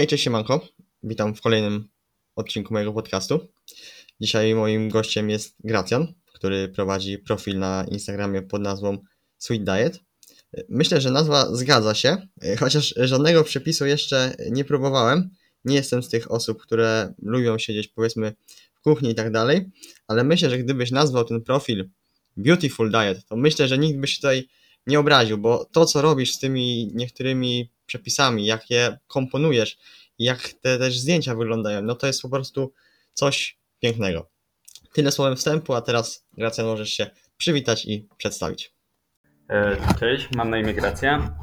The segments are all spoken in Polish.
Hej, cześć siemanko. Witam w kolejnym odcinku mojego podcastu. Dzisiaj moim gościem jest Gracjan, który prowadzi profil na Instagramie pod nazwą Sweet Diet. Myślę, że nazwa zgadza się, chociaż żadnego przepisu jeszcze nie próbowałem. Nie jestem z tych osób, które lubią siedzieć powiedzmy w kuchni i tak dalej, ale myślę, że gdybyś nazwał ten profil Beautiful Diet, to myślę, że nikt by się tutaj nie obraził, bo to, co robisz z tymi niektórymi przepisami, jak je komponujesz, jak te też zdjęcia wyglądają, no to jest po prostu coś pięknego. Tyle słowem wstępu, a teraz Gracja możesz się przywitać i przedstawić. E, cześć, mam na imię Gracja.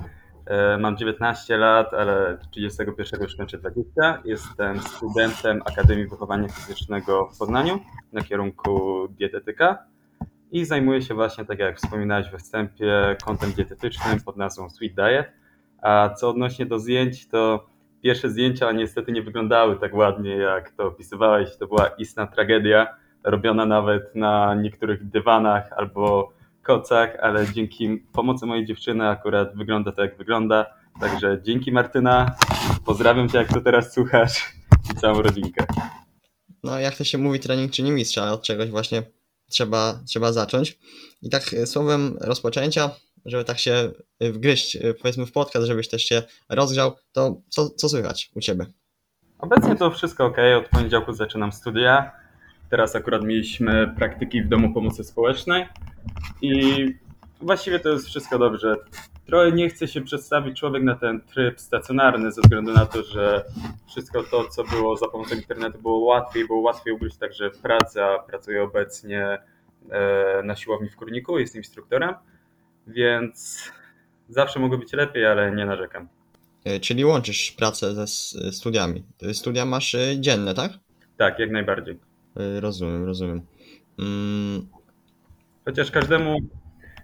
E, mam 19 lat, ale 31 już kończę 20. Jestem studentem Akademii Wychowania Fizycznego w Poznaniu na kierunku dietetyka i zajmuję się właśnie, tak jak wspominałeś we wstępie, kątem dietetycznym pod nazwą Sweet Diet. A co odnośnie do zdjęć, to pierwsze zdjęcia niestety nie wyglądały tak ładnie, jak to opisywałeś. To była istna tragedia, robiona nawet na niektórych dywanach albo kocach, ale dzięki pomocy mojej dziewczyny akurat wygląda tak, jak wygląda. Także dzięki Martyna, pozdrawiam Cię, jak to teraz słuchasz i całą rodzinkę. No, jak to się mówi, trening czyni mistrza, od czegoś właśnie trzeba, trzeba zacząć. I tak słowem rozpoczęcia, żeby tak się wgryźć, powiedzmy w podcast, żebyś też się rozgrzał, to co, co słychać u Ciebie? Obecnie to wszystko ok, od poniedziałku zaczynam studia. Teraz akurat mieliśmy praktyki w Domu Pomocy Społecznej i właściwie to jest wszystko dobrze. Trochę nie chce się przedstawić człowiek na ten tryb stacjonarny ze względu na to, że wszystko to, co było za pomocą internetu było łatwiej, było łatwiej ugryźć także w pracę. Pracuję obecnie e, na siłowni w Kurniku, jestem instruktorem, więc zawsze mogło być lepiej, ale nie narzekam. E, czyli łączysz pracę ze studiami. Studia masz e, dzienne, tak? Tak, jak najbardziej. Rozumiem, rozumiem. Mm. Chociaż każdemu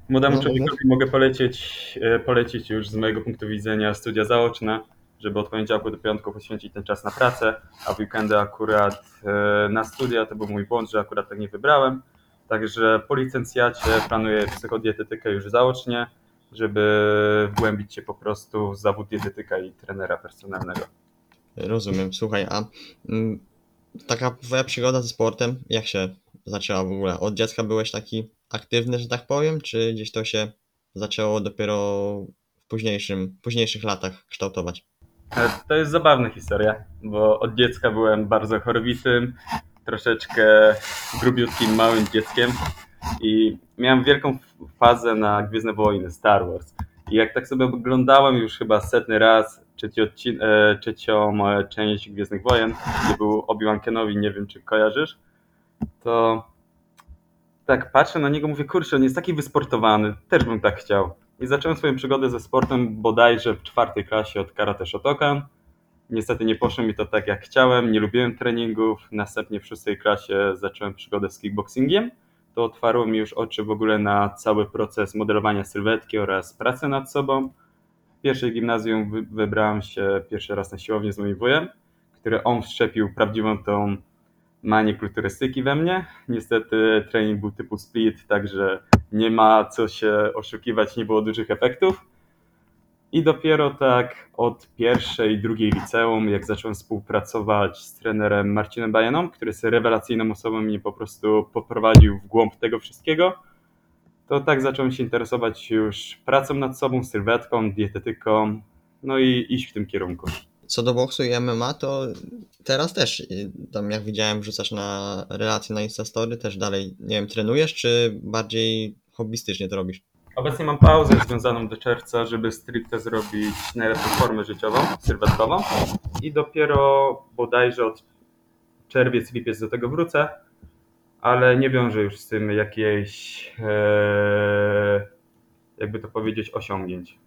młodemu no, człowiekowi no. mogę polecieć, polecić już z mojego punktu widzenia studia zaoczne, żeby od poniedziałku do piątku poświęcić ten czas na pracę, a w weekendy akurat na studia to był mój błąd, że akurat tak nie wybrałem. Także po licencjacie planuję psychodietetykę już zaocznie, żeby wgłębić się po prostu w zawód dietetyka i trenera personalnego. Rozumiem. Słuchaj, a mm, taka twoja przygoda ze sportem, jak się zaczęła w ogóle? Od dziecka byłeś taki aktywny, że tak powiem, czy gdzieś to się zaczęło dopiero w późniejszym, późniejszych latach kształtować? E, to jest zabawna historia, bo od dziecka byłem bardzo chorowitym, troszeczkę grubiutkim, małym dzieckiem i miałem wielką fazę na Gwiezdne Wojny, Star Wars. I jak tak sobie oglądałem już chyba setny raz trzeci odcin- e, trzecią e, część Gwiezdnych Wojen, gdzie był Obi-Wan Kenobi, nie wiem czy kojarzysz, to tak patrzę na niego, mówię, kurczę, on jest taki wysportowany, też bym tak chciał. I zacząłem swoją przygodę ze sportem bodajże w czwartej klasie od Karate Shotokan. Niestety nie poszło mi to tak jak chciałem, nie lubiłem treningów. Następnie w szóstej klasie zacząłem przygodę z kickboxingiem. To otwarło mi już oczy w ogóle na cały proces modelowania sylwetki oraz pracy nad sobą. W pierwszej gimnazjum wybrałem się pierwszy raz na siłownię z moim wujem, który on wszczepił prawdziwą tą manię kulturystyki we mnie. Niestety trening był typu split, także nie ma co się oszukiwać, nie było dużych efektów. I dopiero tak od pierwszej, drugiej liceum, jak zacząłem współpracować z trenerem Marcinem Bajaną, który jest rewelacyjną osobą mnie po prostu poprowadził w głąb tego wszystkiego, to tak zacząłem się interesować już pracą nad sobą, sylwetką, dietetyką, no i iść w tym kierunku. Co do boksu i MMA, to teraz też, tam jak widziałem, wrzucasz na relacje na Instastory, też dalej, nie wiem, trenujesz, czy bardziej hobbystycznie to robisz? Obecnie mam pauzę związaną do czerwca, żeby stricte zrobić najlepszą formę życiową, sylwetkową i dopiero bodajże od czerwiec, lipiec do tego wrócę, ale nie wiążę już z tym jakiejś, e, jakby to powiedzieć, osiągnięć.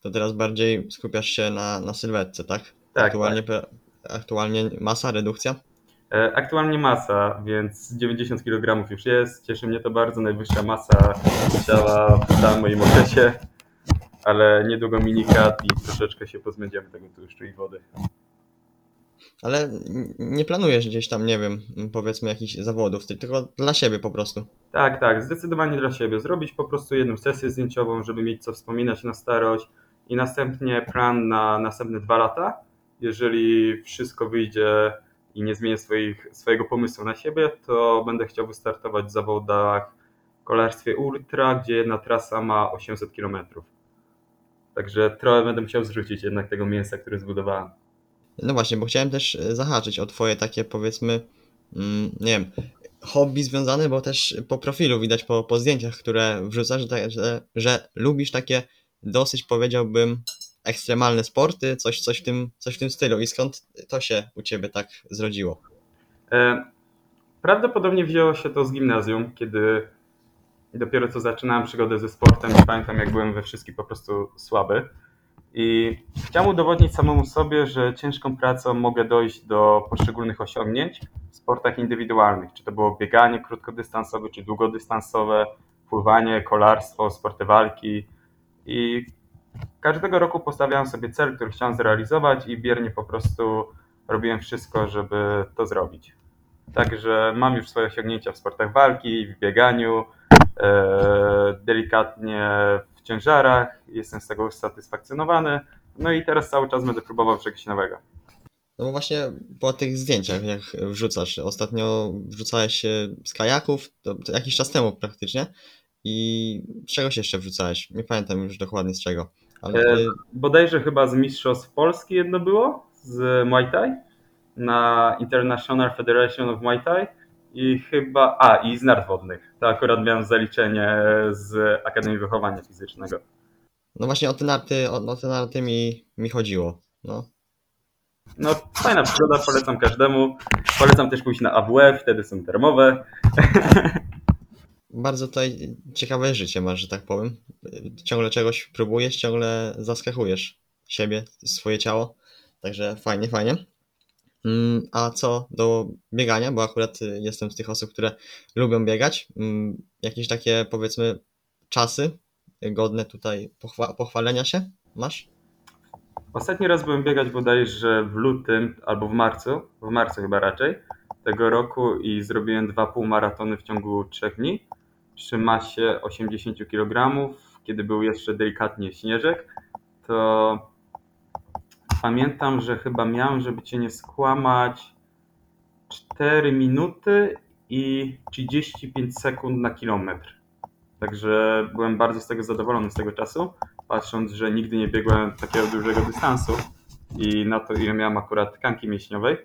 To teraz bardziej skupiasz się na, na sylwetce, tak? Tak. Aktualnie, tak. aktualnie masa, redukcja? E, aktualnie masa, więc 90 kg już jest. Cieszy mnie to bardzo. Najwyższa masa ciała w całym moim okresie, ale niedługo minikat i troszeczkę się pozbędziemy tego tłuszczu i wody. Ale nie planujesz gdzieś tam, nie wiem, powiedzmy jakichś zawodów, tylko dla siebie po prostu. Tak, tak, zdecydowanie dla siebie. Zrobić po prostu jedną sesję zdjęciową, żeby mieć co wspominać na starość i następnie plan na następne dwa lata jeżeli wszystko wyjdzie i nie zmienię swoich, swojego pomysłu na siebie, to będę chciał wystartować w zawodach w kolarstwie ultra, gdzie jedna trasa ma 800 km. Także trochę będę musiał zrzucić jednak tego mięsa, które zbudowałem. No właśnie, bo chciałem też e, zahaczyć o twoje takie powiedzmy, mm, nie wiem, hobby związane, bo też po profilu widać po, po zdjęciach, które wrzucasz, że, tak- że, że lubisz takie dosyć powiedziałbym ekstremalne sporty, coś, coś, w tym, coś w tym stylu. I skąd to się u ciebie tak zrodziło? E, Prawdopodobnie wzięło się to z gimnazjum, kiedy dopiero co zaczynałem przygodę ze sportem i pamiętam jak byłem we wszystkim po prostu słaby. I chciałem udowodnić samemu sobie, że ciężką pracą mogę dojść do poszczególnych osiągnięć w sportach indywidualnych. Czy to było bieganie krótkodystansowe, czy długodystansowe, pływanie, kolarstwo, sporty walki. I każdego roku postawiałem sobie cel, który chciałem zrealizować i biernie po prostu robiłem wszystko, żeby to zrobić. Także mam już swoje osiągnięcia w sportach walki, w bieganiu, e, delikatnie w ciężarach. Jestem z tego usatysfakcjonowany. No i teraz cały czas będę próbował czegoś nowego. No bo właśnie po tych zdjęciach, jak wrzucasz, ostatnio wrzucałeś się z kajaków, to, to jakiś czas temu praktycznie. I z czegoś jeszcze wrzucałeś? Nie pamiętam już dokładnie z czego. Ale E, Bodajże chyba z Mistrzostw Polski jedno było, z Muay Thai, na International Federation of Muay Thai i chyba, a i z nart wodnych. To akurat miałem zaliczenie z Akademii Wychowania Fizycznego. no właśnie o te narty, o, o te narty mi, mi chodziło. No. No, fajna przygoda, polecam każdemu. Polecam też pójść na AWF, wtedy są termowe. Bardzo tutaj ciekawe życie masz, że tak powiem. Ciągle czegoś próbujesz, ciągle zaskakujesz siebie, swoje ciało. Także fajnie, fajnie. Mm, A co do biegania, bo akurat jestem z tych osób, które lubią biegać. mm, Jakieś takie powiedzmy czasy godne tutaj pochwa pochwalenia się masz? Ostatni raz byłem biegać bodajże w lutym albo w marcu, w marcu chyba raczej, tego roku i zrobiłem dwa półmaratony w ciągu trzech dni przy masie 80 kg, kiedy był jeszcze delikatnie śnieżek, to pamiętam, że chyba miałem, żeby cię nie skłamać, 4 minuty i 35 sekund na kilometr. Także byłem bardzo z tego zadowolony z tego czasu, patrząc, że nigdy nie biegłem takiego dużego dystansu i na to, ile miałem akurat tkanki mięśniowej.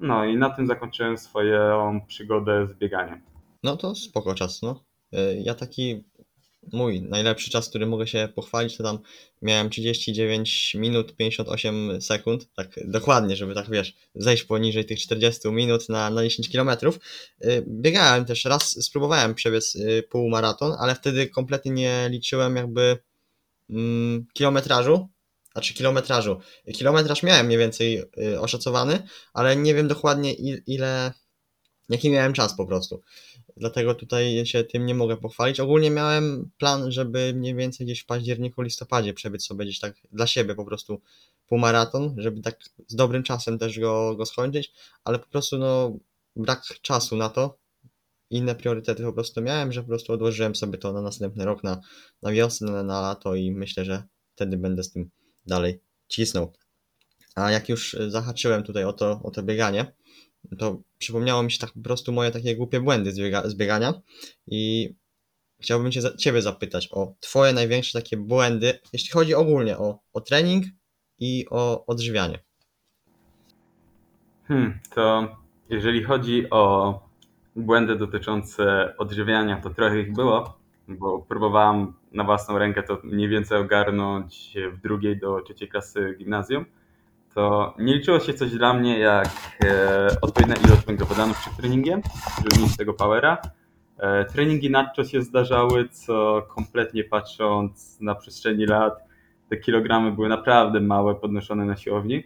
No i na tym zakończyłem swoją przygodę z bieganiem. No to spoko czas, no. Y, Ja taki mój najlepszy czas, który mogę się pochwalić, to tam miałem 39 minut 58 sekund, tak dokładnie, żeby tak wiesz, zejść poniżej tych 40 minut na, na 10 kilometrów. Y, Biegałem też raz, spróbowałem przebiec y, półmaraton, ale wtedy kompletnie nie liczyłem jakby mm, kilometrażu, znaczy kilometrażu. Kilometraż miałem mniej więcej oszacowany, ale nie wiem dokładnie il, ile, jaki miałem czas po prostu. Dlatego tutaj się tym nie mogę pochwalić. Ogólnie miałem plan, żeby mniej więcej gdzieś w październiku, listopadzie przebiec sobie gdzieś tak dla siebie po prostu półmaraton, żeby tak z dobrym czasem też go, go skończyć, ale po prostu no brak czasu na to. Inne priorytety po prostu miałem, że po prostu odłożyłem sobie to na następny rok, na, na wiosnę, na lato i myślę, że wtedy będę z tym dalej cisnął. A jak już zahaczyłem tutaj o to, o to bieganie, to przypomniało mi się tak po prostu moje takie głupie błędy z, biega, z biegania i chciałbym cię, Ciebie zapytać o Twoje największe takie błędy, jeśli chodzi ogólnie o, o trening i o odżywianie. Hmm, to jeżeli chodzi o błędy dotyczące odżywiania, to trochę ich było, bo próbowałem na własną rękę to mniej więcej ogarnąć w drugiej do trzeciej klasy gimnazjum. To nie liczyło się coś dla mnie jak e, odpowiednia ilość węglowodanów przed treningiem, żeby mieć tego powera. E, treningi nadto się zdarzały, co kompletnie patrząc na przestrzeni lat, te kilogramy były naprawdę małe, podnoszone na siłowni.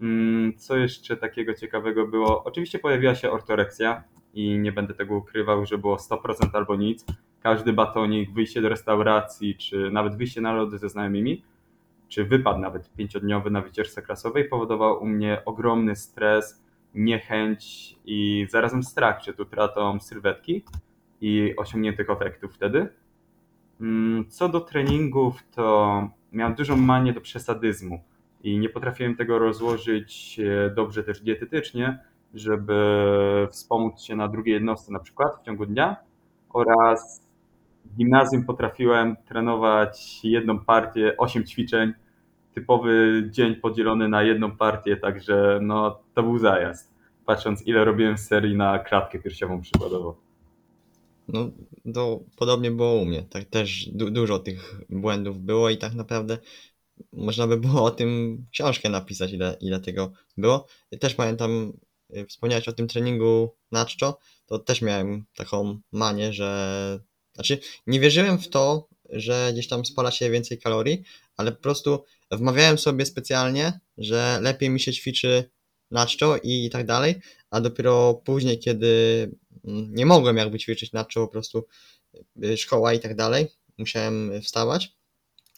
Mm, Co jeszcze takiego ciekawego było? Oczywiście pojawiła się ortoreksja i nie będę tego ukrywał, że było 100% albo nic. Każdy batonik, wyjście do restauracji, czy nawet wyjście na lody ze znajomymi, czy wypad nawet pięciodniowy na wycieczce klasowej powodował u mnie ogromny stres, niechęć i zarazem strach przed utratą sylwetki i osiągniętych efektów wtedy. Mm, Co do treningów, to miałem dużą manię do przesadyzmu i nie potrafiłem tego rozłożyć e, dobrze też dietetycznie, żeby wspomóc się na drugiej jednostce na przykład w ciągu dnia oraz w gimnazjum potrafiłem trenować jedną partię, 8 ćwiczeń, typowy dzień podzielony na jedną partię, także no to był zajazd, patrząc ile robiłem serii na klatkę piersiową przykładowo. No, to podobnie było u mnie. Tak też du dużo tych błędów było i tak naprawdę można by było o tym książkę napisać, ile, ile tego było. Też pamiętam, y, wspomniałeś o tym treningu na czczo, to też miałem taką manię, że znaczy nie wierzyłem w to, że gdzieś tam spala się więcej kalorii, ale po prostu wmawiałem sobie specjalnie, że lepiej mi się ćwiczy na czczo i tak dalej, a dopiero później, kiedy mm, nie mogłem jakby ćwiczyć na czczo, po prostu y, szkoła i tak dalej, musiałem wstawać,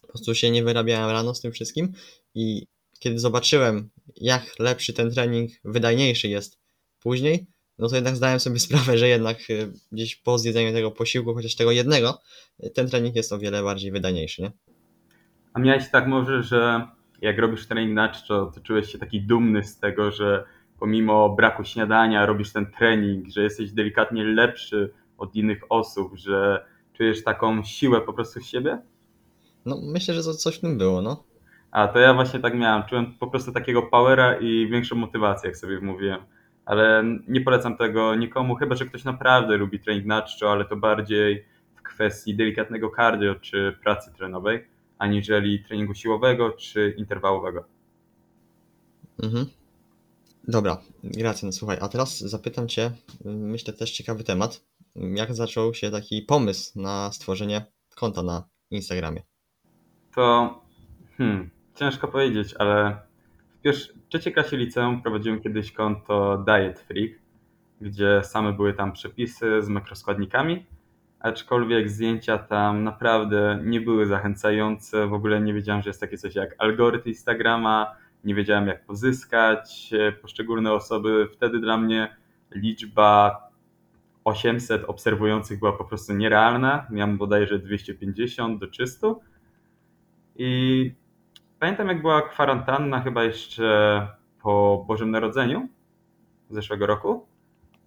po prostu się nie wyrabiałem rano z tym wszystkim i kiedy zobaczyłem, jak lepszy ten trening, wydajniejszy jest później, no to jednak zdałem sobie sprawę, że jednak y, gdzieś po zjedzeniu tego posiłku, chociaż tego jednego, y, ten trening jest o wiele bardziej wydajniejszy, nie? A miałeś tak może, że jak robisz trening na czczo, to czułeś się taki dumny z tego, że pomimo braku śniadania robisz ten trening, że jesteś delikatnie lepszy od innych osób, że czujesz taką siłę po prostu z siebie? No myślę, że to coś w tym było, no. A to ja właśnie tak miałem. Czułem po prostu takiego powera i większą motywację, jak sobie mówiłem. Ale nie polecam tego nikomu, chyba że ktoś naprawdę lubi trening na czczo, ale to bardziej w kwestii delikatnego cardio czy pracy trenowej, aniżeli treningu siłowego czy interwałowego. Mhm. Dobra, Gracjan, słuchaj, a teraz zapytam Cię, myślę też ciekawy temat. Jak zaczął się taki pomysł na stworzenie konta na Instagramie? To hmm, ciężko powiedzieć, ale w pierwszej, trzeciej klasie liceum prowadziłem kiedyś konto Diet Freak, gdzie same były tam przepisy z makroskładnikami, aczkolwiek zdjęcia tam naprawdę nie były zachęcające. W ogóle nie wiedziałem, że jest takie coś jak algorytm Instagrama, nie wiedziałem jak pozyskać e, poszczególne osoby. Wtedy dla mnie liczba 800 obserwujących była po prostu nierealna. Miałem bodajże 250 do 300. I pamiętam, jak była kwarantanna, chyba jeszcze po Bożym Narodzeniu zeszłego roku.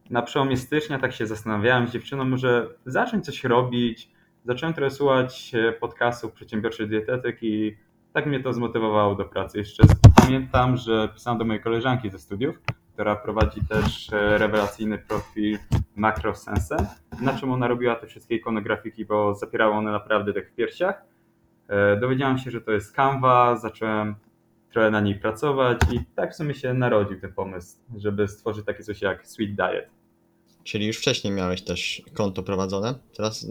Na przełomie stycznia tak się zastanawiałem z dziewczyną, może zacząć coś robić. Zacząłem trochę słuchać e, podcastów Przedsiębiorczy Dietetyk i tak mnie to zmotywowało do pracy. Jeszcze pamiętam, że pisałem do mojej koleżanki ze studiów, która prowadzi też e, rewelacyjny profil Macrosense, na czym ona robiła te wszystkie ikonografiki, bo zapierały one naprawdę tak w piersiach. E, dowiedziałem się, że to jest Canva, zacząłem trochę na niej pracować i tak w sumie się narodził ten pomysł, żeby stworzyć takie coś jak Sweet Diet. Czyli już wcześniej miałeś też konto prowadzone, teraz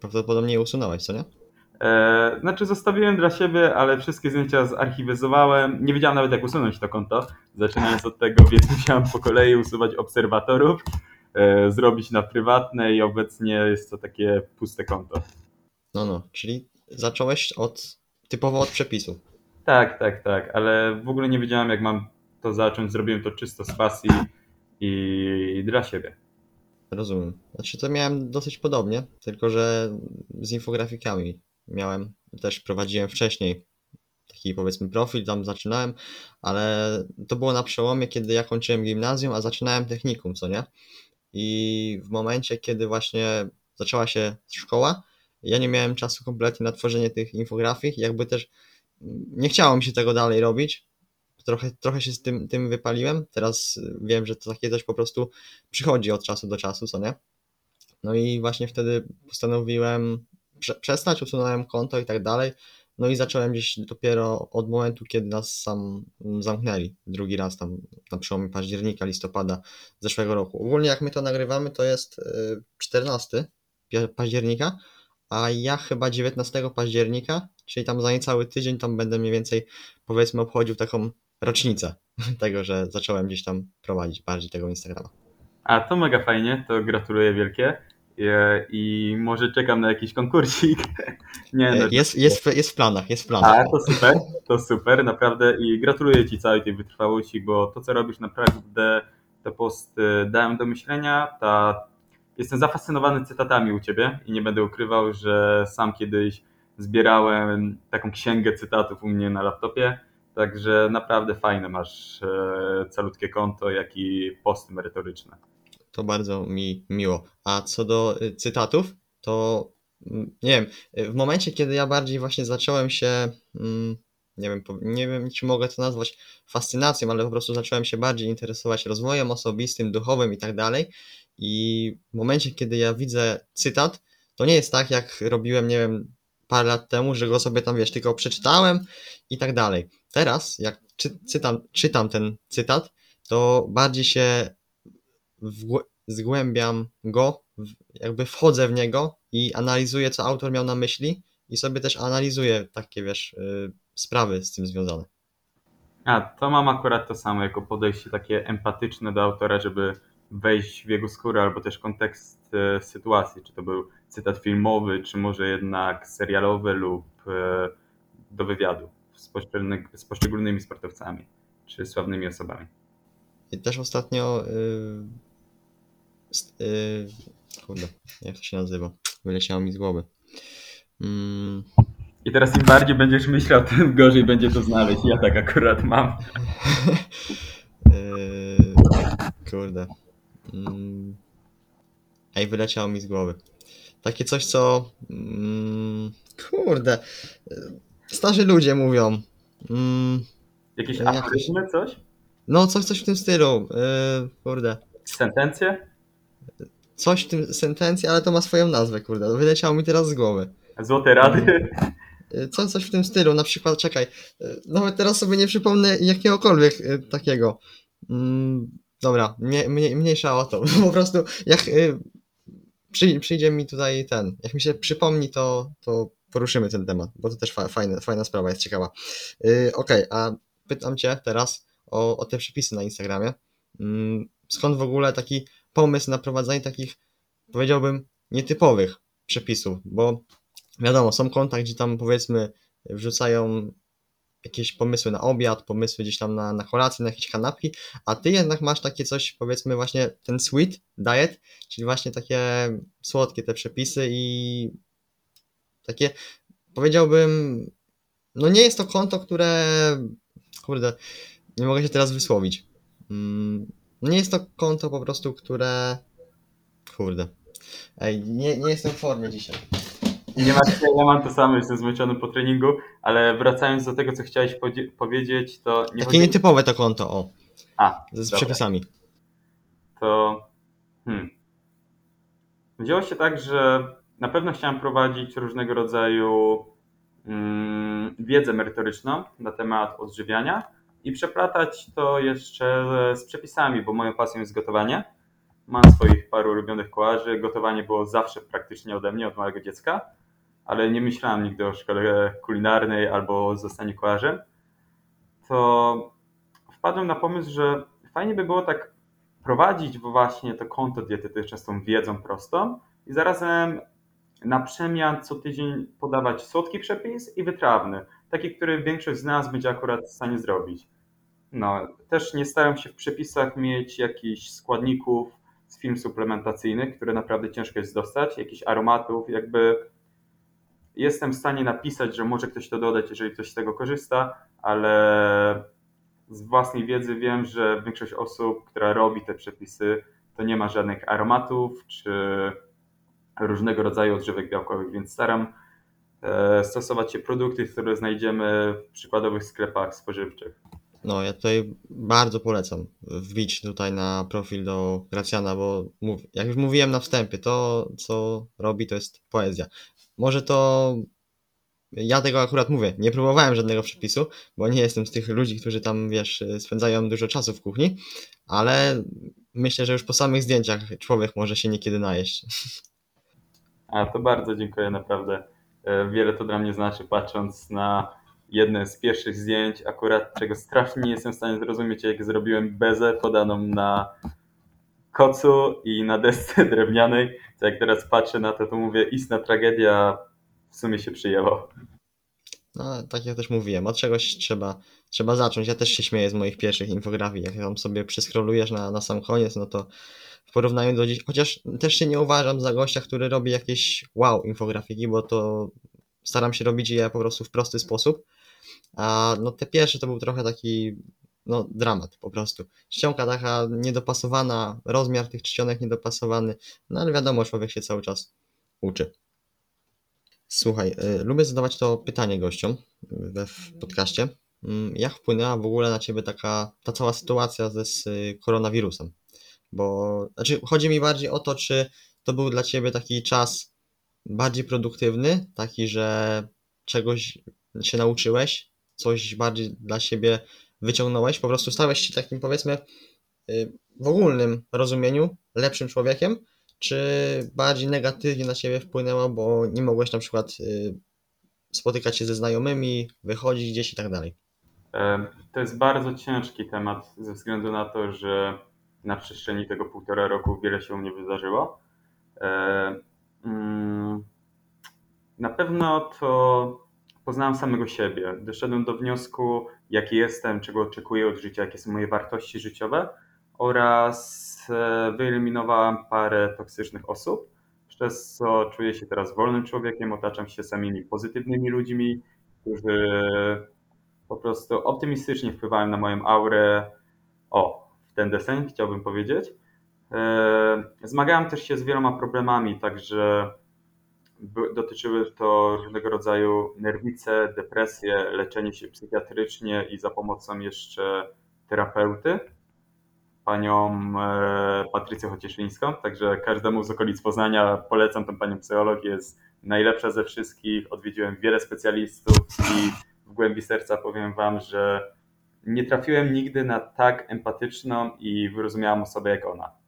prawdopodobnie je usunąłeś, co nie? E, znaczy zostawiłem dla siebie, ale wszystkie zdjęcia zarchiwizowałem. Nie wiedziałem nawet jak usunąć to konto. Zaczynając od tego, więc musiałem po kolei usuwać obserwatorów, e, zrobić na prywatne i obecnie jest to takie puste konto. No, no, czyli zacząłeś od typowo od przepisu. Tak, tak, tak, ale w ogóle nie wiedziałem jak mam to zacząć. Zrobiłem to czysto z pasji i dla siebie. Rozumiem. Znaczy to miałem dosyć podobnie, tylko że z infografikami miałem, też prowadziłem wcześniej taki powiedzmy profil, tam zaczynałem, ale to było na przełomie, kiedy ja kończyłem gimnazjum, a zaczynałem technikum, co nie? I w momencie, kiedy właśnie zaczęła się szkoła, ja nie miałem czasu kompletnie na tworzenie tych infografik, jakby też nie chciało mi się tego dalej robić. Trochę, trochę się z tym, tym wypaliłem. Teraz wiem, że to takie coś po prostu przychodzi od czasu do czasu, co nie? No i właśnie wtedy postanowiłem prze, przestać, usunąłem konto i tak dalej. No i zacząłem gdzieś dopiero od momentu, kiedy nas sam zamknęli. Drugi raz tam na przełomie października, listopada zeszłego roku. Ogólnie jak my to nagrywamy, to jest 14 października, a ja chyba 19 października, czyli tam za niecały tydzień, tam będę mniej więcej powiedzmy obchodził taką rocznicę tego, że zacząłem gdzieś tam prowadzić bardziej tego Instagrama. A to mega fajnie, to gratuluję wielkie. I może czekam na jakiś konkursik. Nie, no, jest, jest, jest w planach, jest w planach. A, to super, to super, naprawdę i gratuluję Ci całej tej wytrwałości, bo to co robisz naprawdę te posty dają do myślenia, ta jestem zafascynowany cytatami u ciebie i nie będę ukrywał, że sam kiedyś zbierałem taką księgę cytatów u mnie na laptopie Także naprawdę fajne masz e, calutkie konto, jak i posty merytoryczne. To bardzo mi miło. A co do y, cytatów, to mm, nie wiem, y, w momencie, kiedy ja bardziej właśnie zacząłem się, mm, nie wiem, nie wiem, czy mogę to nazwać fascynacją, ale po prostu zacząłem się bardziej interesować rozwojem osobistym, duchowym i tak dalej. I w momencie, kiedy ja widzę cytat, to nie jest tak, jak robiłem, nie wiem, parę lat temu, że go sobie tam, wiesz, tylko przeczytałem i tak dalej. Teraz, jak czy, czytam, czytam ten cytat, to bardziej się wgł- zgłębiam go, w- jakby wchodzę w niego i analizuję, co autor miał na myśli i sobie też analizuję takie, wiesz, y, sprawy z tym związane. A, to mam akurat to samo, jako podejście takie empatyczne do autora, żeby wejść w jego skórę, albo też kontekst e, sytuacji, czy to był cytat filmowy, czy może jednak serialowy lub e, do wywiadu z, poszczególny, z poszczególnymi sportowcami, czy sławnymi osobami. I też ostatnio, y, st- y, kurde, jak to się nazywa? Wyleciało mi z głowy. Mm, I teraz im bardziej będziesz myślał, tym gorzej będzie to znaleźć. Ja tak akurat mam. Yy, kurde. Mm. Ej, wyleciało mi z głowy. Takie coś, co. Mm, kurde. Starzy ludzie mówią. Mm, Jakieś Jakoś- aforyzmy, coś? no, coś, coś w tym stylu. Yy, kurde. Sentencje? Coś w tym sentencji, ale to ma swoją nazwę, kurde. Wyleciało mi teraz z głowy. Złote rady? Yy, Co, coś w tym stylu, na przykład, czekaj. Yy, nawet teraz sobie nie przypomnę jakiegokolwiek yy, takiego. Mm, dobra, mnie, mnie, mniejsza o to. Po prostu, jak przy, przyjdzie mi tutaj ten, jak mi się przypomni, to, to poruszymy ten temat, bo to też fa, fajne, fajna sprawa, jest ciekawa. Okej, a pytam Cię teraz o, o te przepisy na Instagramie. Mm, skąd w ogóle taki pomysł na prowadzenie takich, powiedziałbym, nietypowych przepisów? Bo wiadomo, są konta, gdzie tam powiedzmy wrzucają jakieś pomysły na obiad, pomysły gdzieś tam na, na kolację, na jakieś kanapki, a ty jednak masz takie coś, powiedzmy właśnie ten sweet diet, czyli właśnie takie słodkie te przepisy i takie, powiedziałbym, no nie jest to konto, które, kurde, nie mogę się teraz wysłowić. Mm, nie jest to konto po prostu, które, kurde, ej, nie, nie jestem w formie dzisiaj. Nie masz, ja mam to samo, jestem zmęczony po treningu, ale wracając do tego, co chciałeś powiedzieć, to nie Takie chodzi... nietypowe to konto, o, A, z dobra. przepisami. to hmm. wzięło się tak, że na pewno chciałem prowadzić różnego rodzaju mm, wiedzę merytoryczną na temat odżywiania i przeplatać to jeszcze z przepisami, bo moją pasją jest gotowanie. Mam swoich paru ulubionych kołarzy. Gotowanie było zawsze praktycznie ode mnie, od małego dziecka, ale nie myślałem nigdy o szkole kulinarnej albo o zostaniu. To wpadłem na pomysł, że fajnie by było tak prowadzić właśnie to konto dietetyczne z tą wiedzą prostą i zarazem na przemian co tydzień podawać słodki przepis i wytrawny, taki, który większość z nas będzie akurat w stanie zrobić. No, też nie staram się w przepisach mieć jakichś składników z firm suplementacyjnych, które naprawdę ciężko jest dostać, jakichś aromatów, jakby jestem w stanie napisać, że może ktoś to dodać, jeżeli ktoś z tego korzysta, ale z własnej wiedzy wiem, że większość osób, która robi te przepisy, to nie ma żadnych aromatów czy różnego rodzaju odżywek białkowych, więc staram e, stosować się produkty, które znajdziemy w przykładowych sklepach spożywczych. No, ja tutaj bardzo polecam wbić tutaj na profil do Gracjana, bo jak już mówiłem na wstępie, to co robi to jest poezja. Może to ja tego akurat mówię, nie próbowałem żadnego przepisu, bo nie jestem z tych ludzi, którzy tam, wiesz, spędzają dużo czasu w kuchni, ale myślę, że już po samych zdjęciach człowiek może się niekiedy najeść. A to bardzo dziękuję, naprawdę. E, Wiele to dla mnie znaczy, patrząc na jedne z pierwszych zdjęć, akurat czego strasznie nie jestem w stanie zrozumieć, jak zrobiłem bezę podaną na kocu i na desce drewnianej. To jak teraz patrzę na to, to mówię, istna tragedia w sumie się przyjęło. No, tak jak też mówiłem, od czegoś trzeba, trzeba zacząć. Ja też się śmieję z moich pierwszych infografii. Jak tam sobie przeskrolujesz na, na sam koniec, no to w porównaniu do dziś, chociaż też się nie uważam za gościa, który robi jakieś wow infografiki, bo to staram się robić je po prostu w prosty sposób, a no te pierwsze to był trochę taki no dramat po prostu. Czcionka taka niedopasowana, rozmiar tych czcionek niedopasowany, no ale wiadomo, człowiek się cały czas uczy. Słuchaj, y, lubię zadawać to pytanie gościom we w podcaście. Mm, Jak wpłynęła w ogóle na ciebie taka ta cała sytuacja ze z y, koronawirusem? Bo znaczy chodzi mi bardziej o to, czy to był dla ciebie taki czas bardziej produktywny, taki, że czegoś się nauczyłeś, coś bardziej dla siebie wyciągnąłeś, po prostu stałeś się takim powiedzmy y, w ogólnym rozumieniu lepszym człowiekiem, czy bardziej negatywnie na ciebie wpłynęło, bo nie mogłeś na przykład y, spotykać się ze znajomymi, wychodzić gdzieś i tak dalej. E, To jest bardzo ciężki temat ze względu na to, że na przestrzeni tego półtora roku wiele się u mnie wydarzyło. E, mm, Na pewno to poznałem samego siebie. Doszedłem do wniosku, jaki jestem, czego oczekuję od życia, jakie są moje wartości życiowe oraz e, wyeliminowałem parę toksycznych osób, przez co czuję się teraz wolnym człowiekiem, otaczam się samymi pozytywnymi ludźmi, którzy po prostu optymistycznie wpływają na moją aurę. O, w ten deseń chciałbym powiedzieć. E, Zmagałem też się z wieloma problemami, także dotyczyły to różnego rodzaju nerwice, depresje, leczenie się psychiatrycznie i za pomocą jeszcze terapeuty, panią e, Patrycję Chocieszyńską. Także każdemu z okolic Poznania polecam tę panią psycholog, jest najlepsza ze wszystkich. Odwiedziłem wiele specjalistów i w głębi serca powiem wam, że nie trafiłem nigdy na tak empatyczną i wyrozumiałą osobę jak ona.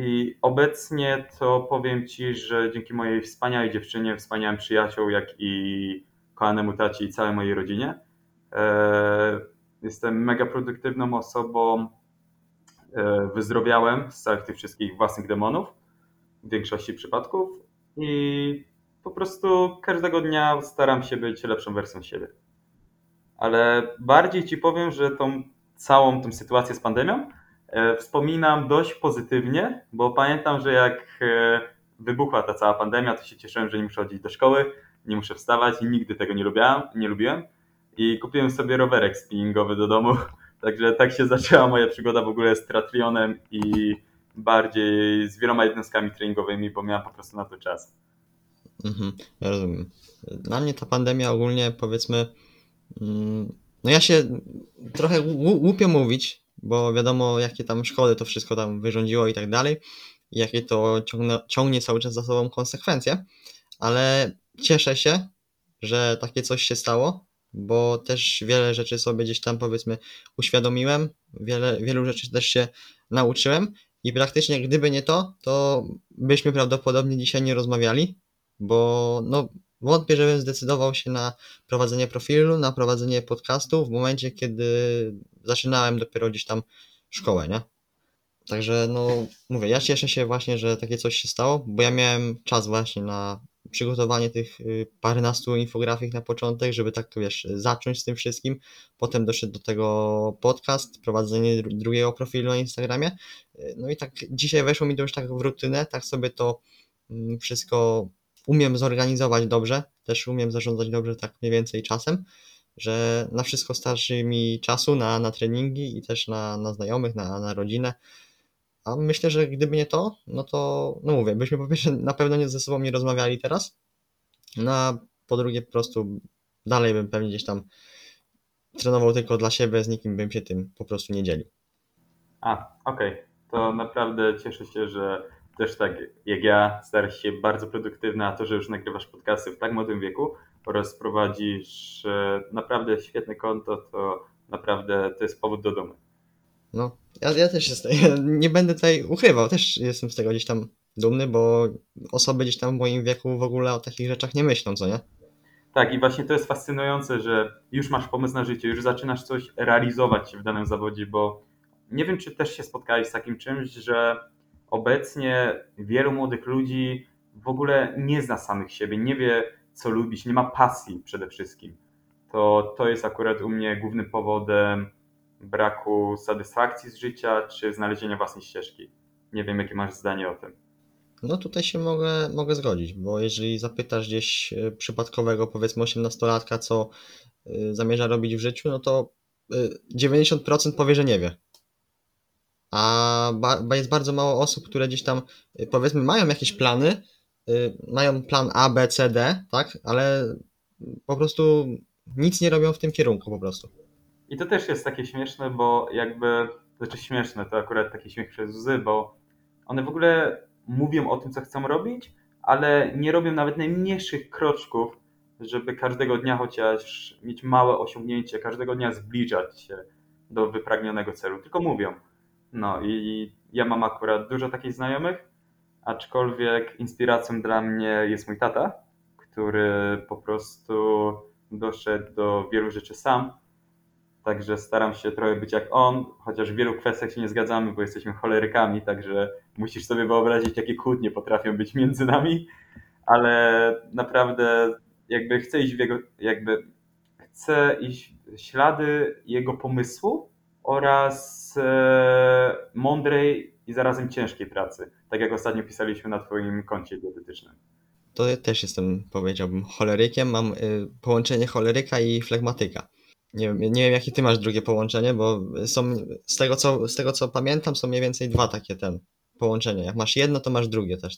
I obecnie to powiem Ci, że dzięki mojej wspaniałej dziewczynie, wspaniałym przyjaciół, jak i kochanemu taci i całej mojej rodzinie, e, jestem mega produktywną osobą, e, wyzdrowiałem z całych tych wszystkich własnych demonów w większości przypadków i po prostu każdego dnia staram się być lepszą wersją siebie. Ale bardziej Ci powiem, że tą całą tą sytuację z pandemią wspominam dość pozytywnie, bo pamiętam, że jak e, wybuchła ta cała pandemia, to się cieszyłem, że nie muszę chodzić do szkoły, nie muszę wstawać i nigdy tego nie lubiłem, nie lubiłem. I kupiłem sobie rowerek spinningowy do domu. Także tak się zaczęła moja przygoda w ogóle z triathlonem i bardziej z wieloma jednostkami treningowymi, bo miałem po prostu na to czas. Mhm, rozumiem. Dla mnie ta pandemia ogólnie powiedzmy, mm, no ja się trochę głu- głupio mówić, bo wiadomo jakie tam szkody to wszystko tam wyrządziło i tak dalej, jakie to ciągnie cały czas za sobą konsekwencje, ale cieszę się, że takie coś się stało, bo też wiele rzeczy sobie gdzieś tam powiedzmy uświadomiłem, wiele, wielu rzeczy też się nauczyłem i praktycznie gdyby nie to, to byśmy prawdopodobnie dzisiaj nie rozmawiali, bo no wątpię, żebym zdecydował się na prowadzenie profilu, na prowadzenie podcastu w momencie, kiedy zaczynałem dopiero gdzieś tam szkołę, nie? Także no mówię, ja cieszę się właśnie, że takie coś się stało, bo ja miałem czas właśnie na przygotowanie tych y, parunastu infografik na początek, żeby tak wiesz, zacząć z tym wszystkim. Potem doszedł do tego podcast, prowadzenie dru- drugiego profilu na Instagramie. Y, No i tak dzisiaj weszło mi to już tak w rutynę, tak sobie to mm, wszystko umiem zorganizować dobrze, też umiem zarządzać dobrze tak mniej więcej czasem, że na wszystko starczy mi czasu na, na treningi i też na, na znajomych, na, na rodzinę. A myślę, że gdyby nie to, no to, no mówię, byśmy po pierwsze na pewno nie ze sobą nie rozmawiali teraz, no a po drugie po prostu dalej bym pewnie gdzieś tam trenował tylko dla siebie, z nikim bym się tym po prostu nie dzielił. A, okej. To naprawdę cieszę się, że też tak jak ja starasz się bardzo produktywny, a to, że już nagrywasz podcasty w tak młodym wieku oraz prowadzisz naprawdę świetne konto, to naprawdę to jest powód do dumy. No, ja, ja też jestem, nie będę tutaj ukrywał, też jestem z tego gdzieś tam dumny, bo osoby gdzieś tam w moim wieku w ogóle o takich rzeczach nie myślą, co nie? Tak, i właśnie to jest fascynujące, że już masz pomysł na życie, już zaczynasz coś realizować w danym zawodzie, bo nie wiem, czy też się spotkałeś z takim czymś, że obecnie wielu młodych ludzi w ogóle nie zna samych siebie, nie wie, co lubić, nie ma pasji przede wszystkim. To, to jest akurat u mnie głównym powodem braku satysfakcji z życia, czy znalezienia własnej ścieżki. Nie wiem, jakie masz zdanie o tym. No tutaj się mogę, mogę zgodzić, bo jeżeli zapytasz gdzieś e, przypadkowego, powiedzmy 18-latka, co e, zamierza robić w życiu, no to e, 90% powie, że nie wie. A ba, jest bardzo mało osób, które gdzieś tam, e, powiedzmy, mają jakieś plany, e, mają plan A, B, C, D, tak, ale po prostu nic nie robią w tym kierunku po prostu. I to też jest takie śmieszne, bo jakby, znaczy śmieszne, to akurat taki śmiech przez łzy, bo one w ogóle mówią o tym, co chcą robić, ale nie robią nawet najmniejszych kroczków, żeby każdego dnia chociaż mieć małe osiągnięcie, każdego dnia zbliżać się do wypragnionego celu, tylko mówią. No i ja mam akurat dużo takich znajomych, aczkolwiek inspiracją dla mnie jest mój tata, który po prostu doszedł do wielu rzeczy sam. Także staram się trochę być jak on, chociaż w wielu kwestiach się nie zgadzamy, bo jesteśmy cholerykami, także musisz sobie wyobrazić, jakie kłótnie potrafią być między nami, ale naprawdę jakby chcę iść w jego, jakby chcę iść w ślady jego pomysłu oraz e, mądrej i zarazem ciężkiej pracy, tak jak ostatnio pisaliśmy na twoim koncie dietetycznym. To ja też jestem, powiedziałbym, cholerykiem. Mam y, połączenie choleryka i flegmatyka. Nie wiem, nie wiem, jakie ty masz drugie połączenie, bo są, z tego co, z tego co pamiętam, są mniej więcej dwa takie ten połączenia. Jak masz jedno, to masz drugie też.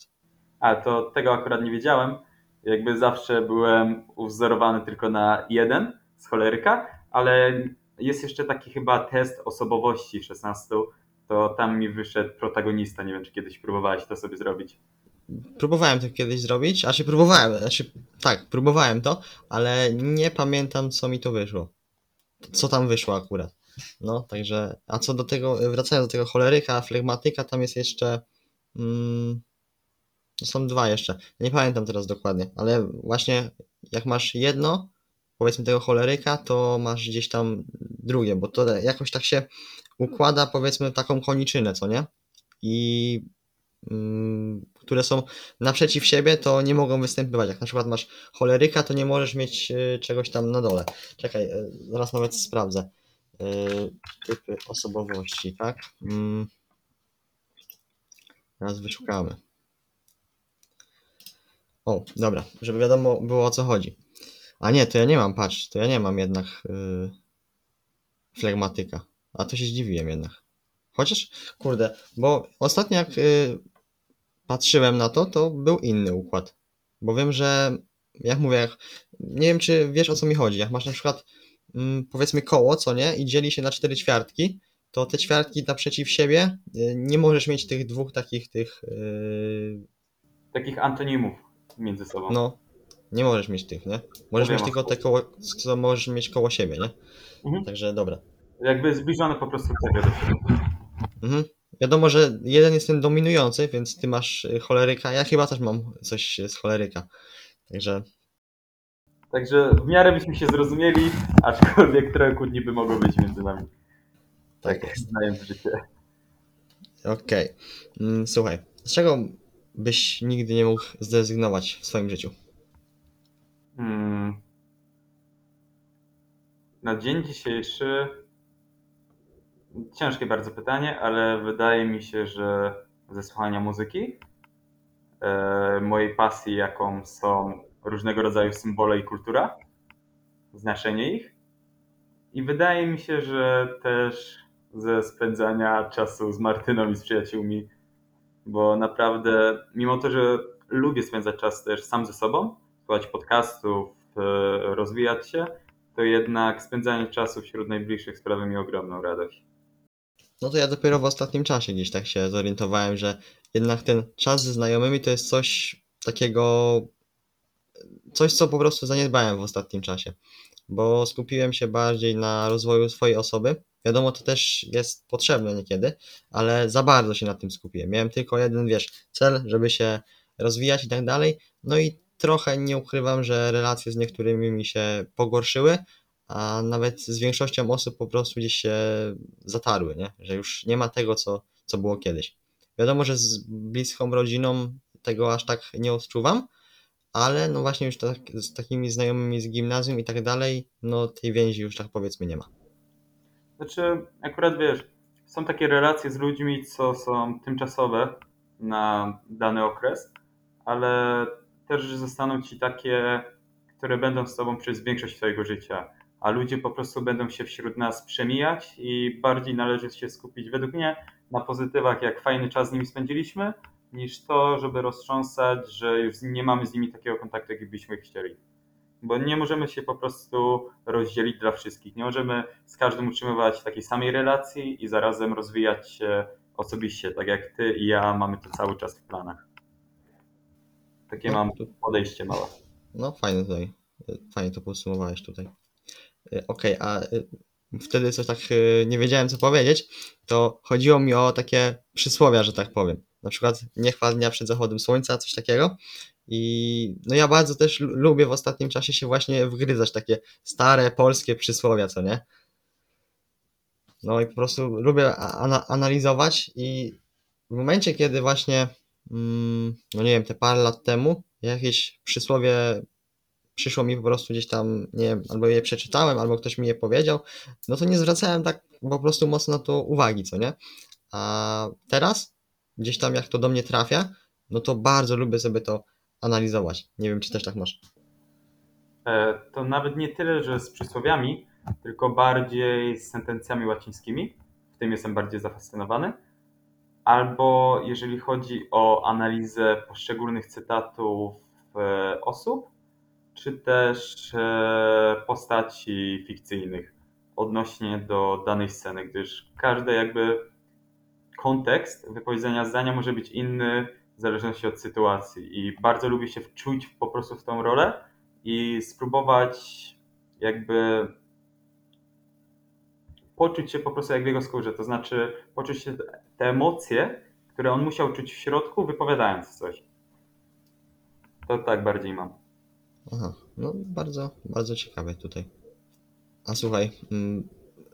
A to tego akurat nie wiedziałem. Jakby zawsze byłem uwzorowany tylko na jeden z choleryka, ale jest jeszcze taki chyba test osobowości 16, to tam mi wyszedł protagonista. Nie wiem, czy kiedyś próbowałeś to sobie zrobić. Próbowałem to kiedyś zrobić, a się próbowałem, znaczy tak, próbowałem to, ale nie pamiętam co mi to wyszło. Co tam wyszło akurat. No, także, a co do tego, wracając do tego choleryka, flegmatyka, tam jest jeszcze, mm, są dwa jeszcze, nie pamiętam teraz dokładnie, ale właśnie jak masz jedno, powiedzmy tego choleryka, to masz gdzieś tam drugie, bo to jakoś tak się układa, powiedzmy, taką koniczynę, co nie? I mm, które są naprzeciw siebie, to nie mogą występować. Jak na przykład masz choleryka, to nie możesz mieć y, czegoś tam na dole. Czekaj, y, zaraz nawet sprawdzę. Y, Typy osobowości, tak? Mm. Teraz wyszukamy. O, dobra, żeby wiadomo było o co chodzi. A nie, to ja nie mam, patrz, to ja nie mam jednak flegmatyka. A to się zdziwiłem jednak. Chociaż, kurde, bo ostatnio jak yy, patrzyłem na to, to był inny układ. Bo wiem, że jak mówię, jak, nie wiem czy wiesz o co mi chodzi. Jak masz na przykład mm, powiedzmy koło, co nie, i dzieli się na cztery ćwiartki, to te ćwiartki naprzeciw siebie yy, nie możesz mieć tych dwóch takich tych. Yy, Takich antonimów między sobą. no, nie możesz mieć tych, nie? Możesz mieć tylko te koło, co możesz mieć koło siebie, nie? Mhm. Także dobra. Jakby zbliżone po prostu ciebie do siebie. Mhm. Wiadomo, że jeden jest ten dominujący, więc ty masz y, choleryka. Ja chyba też mam coś z choleryka. Także Także w miarę byśmy się zrozumieli, aczkolwiek trochę kłótni by mogło być między nami. tak jest. Znając życie. Okej. Mm, Słuchaj, z czego byś nigdy nie mógł zrezygnować w swoim życiu? Hmm. Na dzień dzisiejszy ciężkie bardzo pytanie, ale wydaje mi się, że ze słuchania muzyki, e, mojej pasji, jaką są różnego rodzaju symbole i kultura, znaczenie ich. I wydaje mi się, że też ze spędzania czasu z Martyną i z przyjaciółmi, bo naprawdę, mimo to, że lubię spędzać czas też sam ze sobą, słuchać podcastów, e, rozwijać się, to jednak spędzanie czasu wśród najbliższych sprawia mi ogromną radość. No to ja dopiero w ostatnim czasie gdzieś tak się zorientowałem, że jednak ten czas ze znajomymi to jest coś takiego, coś co po prostu zaniedbałem w ostatnim czasie, bo skupiłem się bardziej na rozwoju swojej osoby. Wiadomo, to też jest potrzebne niekiedy, ale za bardzo się na tym skupiłem. Miałem tylko jeden, wiesz, cel, żeby się rozwijać i tak dalej. No i trochę nie ukrywam, że relacje z niektórymi mi się pogorszyły, a nawet z większością osób po prostu gdzieś się zatarły, nie? Że już nie ma tego, co, co było kiedyś. Wiadomo, że z bliską rodziną tego aż tak nie odczuwam, ale no właśnie już tak, z takimi znajomymi z gimnazjum i tak dalej, no tej więzi już tak powiedzmy nie ma. Znaczy, akurat wiesz, są takie relacje z ludźmi, co są tymczasowe na dany okres, ale też zostaną ci takie, które będą z tobą przez większość twojego życia, a ludzie po prostu będą się wśród nas przemijać i bardziej należy się skupić według mnie na pozytywach, jak fajny czas z nimi spędziliśmy, niż to, żeby roztrząsać, że już nie mamy z nimi takiego kontaktu, jaki byśmy chcieli. Bo nie możemy się po prostu rozdzielić dla wszystkich. Nie możemy z każdym utrzymywać takiej samej relacji i zarazem rozwijać się osobiście, tak jak ty i ja mamy to cały czas w planach. Takie No, mam podejście małe. No fajnie tutaj, fajnie to podsumowałeś tutaj. Y, Okej, a y, wtedy coś tak y, nie wiedziałem co powiedzieć, to chodziło mi o takie przysłowia, że tak powiem. Na przykład nie dnia przed zachodem słońca, coś takiego. I no ja bardzo też lu- lubię w ostatnim czasie się właśnie wgryzać takie stare polskie przysłowia, co nie? No i po prostu lubię analizować i w momencie, kiedy właśnie, mm, no nie wiem, te parę lat temu jakieś przysłowie przyszło mi po prostu gdzieś tam, nie wiem, albo je przeczytałem, albo ktoś mi je powiedział, no to nie zwracałem tak po prostu mocno na to uwagi, co nie? A teraz, gdzieś tam jak to do mnie trafia, no to bardzo lubię sobie to analizować. Nie wiem, czy też tak masz. E, To nawet nie tyle, że z przysłowiami, tylko bardziej z sentencjami łacińskimi. W tym jestem bardziej zafascynowany. Albo jeżeli chodzi o analizę poszczególnych cytatów e, osób, czy też e, postaci fikcyjnych odnośnie do danej sceny, gdyż każdy jakby kontekst wypowiedzenia zdania może być inny w zależności od sytuacji i bardzo lubię się wczuć po prostu w tą rolę i spróbować jakby poczuć się po prostu jak w jego skórze, to znaczy poczuć się te emocje, które on musiał czuć w środku, wypowiadając coś. To tak bardziej mam. Aha, no bardzo, bardzo ciekawe tutaj. A słuchaj, mm,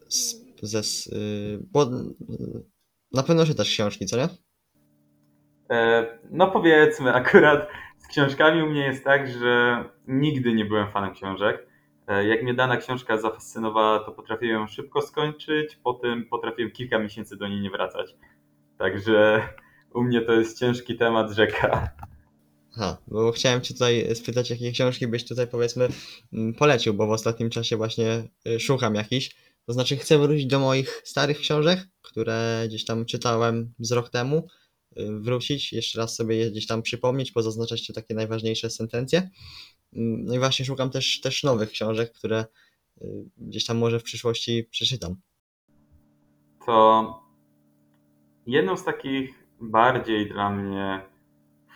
z, ze, s- y, bo mm, na pewno czytasz książki, co nie? E, No powiedzmy, akurat z książkami u mnie jest tak, że nigdy nie byłem fanem książek. E, Jak mnie dana książka zafascynowała, to potrafiłem ją szybko skończyć, potem potrafiłem kilka miesięcy do niej nie wracać. Także u mnie to jest ciężki temat rzeka. Aha, bo chciałem Cię tutaj spytać, jakie książki byś tutaj powiedzmy mm, polecił, bo w ostatnim czasie właśnie y, szukam jakichś. To znaczy chcę wrócić do moich starych książek, które gdzieś tam czytałem z rok temu, y, wrócić, jeszcze raz sobie je gdzieś tam przypomnieć, pozaznaczać te takie najważniejsze sentencje. Mm, No i właśnie szukam też, też nowych książek, które y, gdzieś tam może w przyszłości przeczytam. To jedną z takich bardziej dla mnie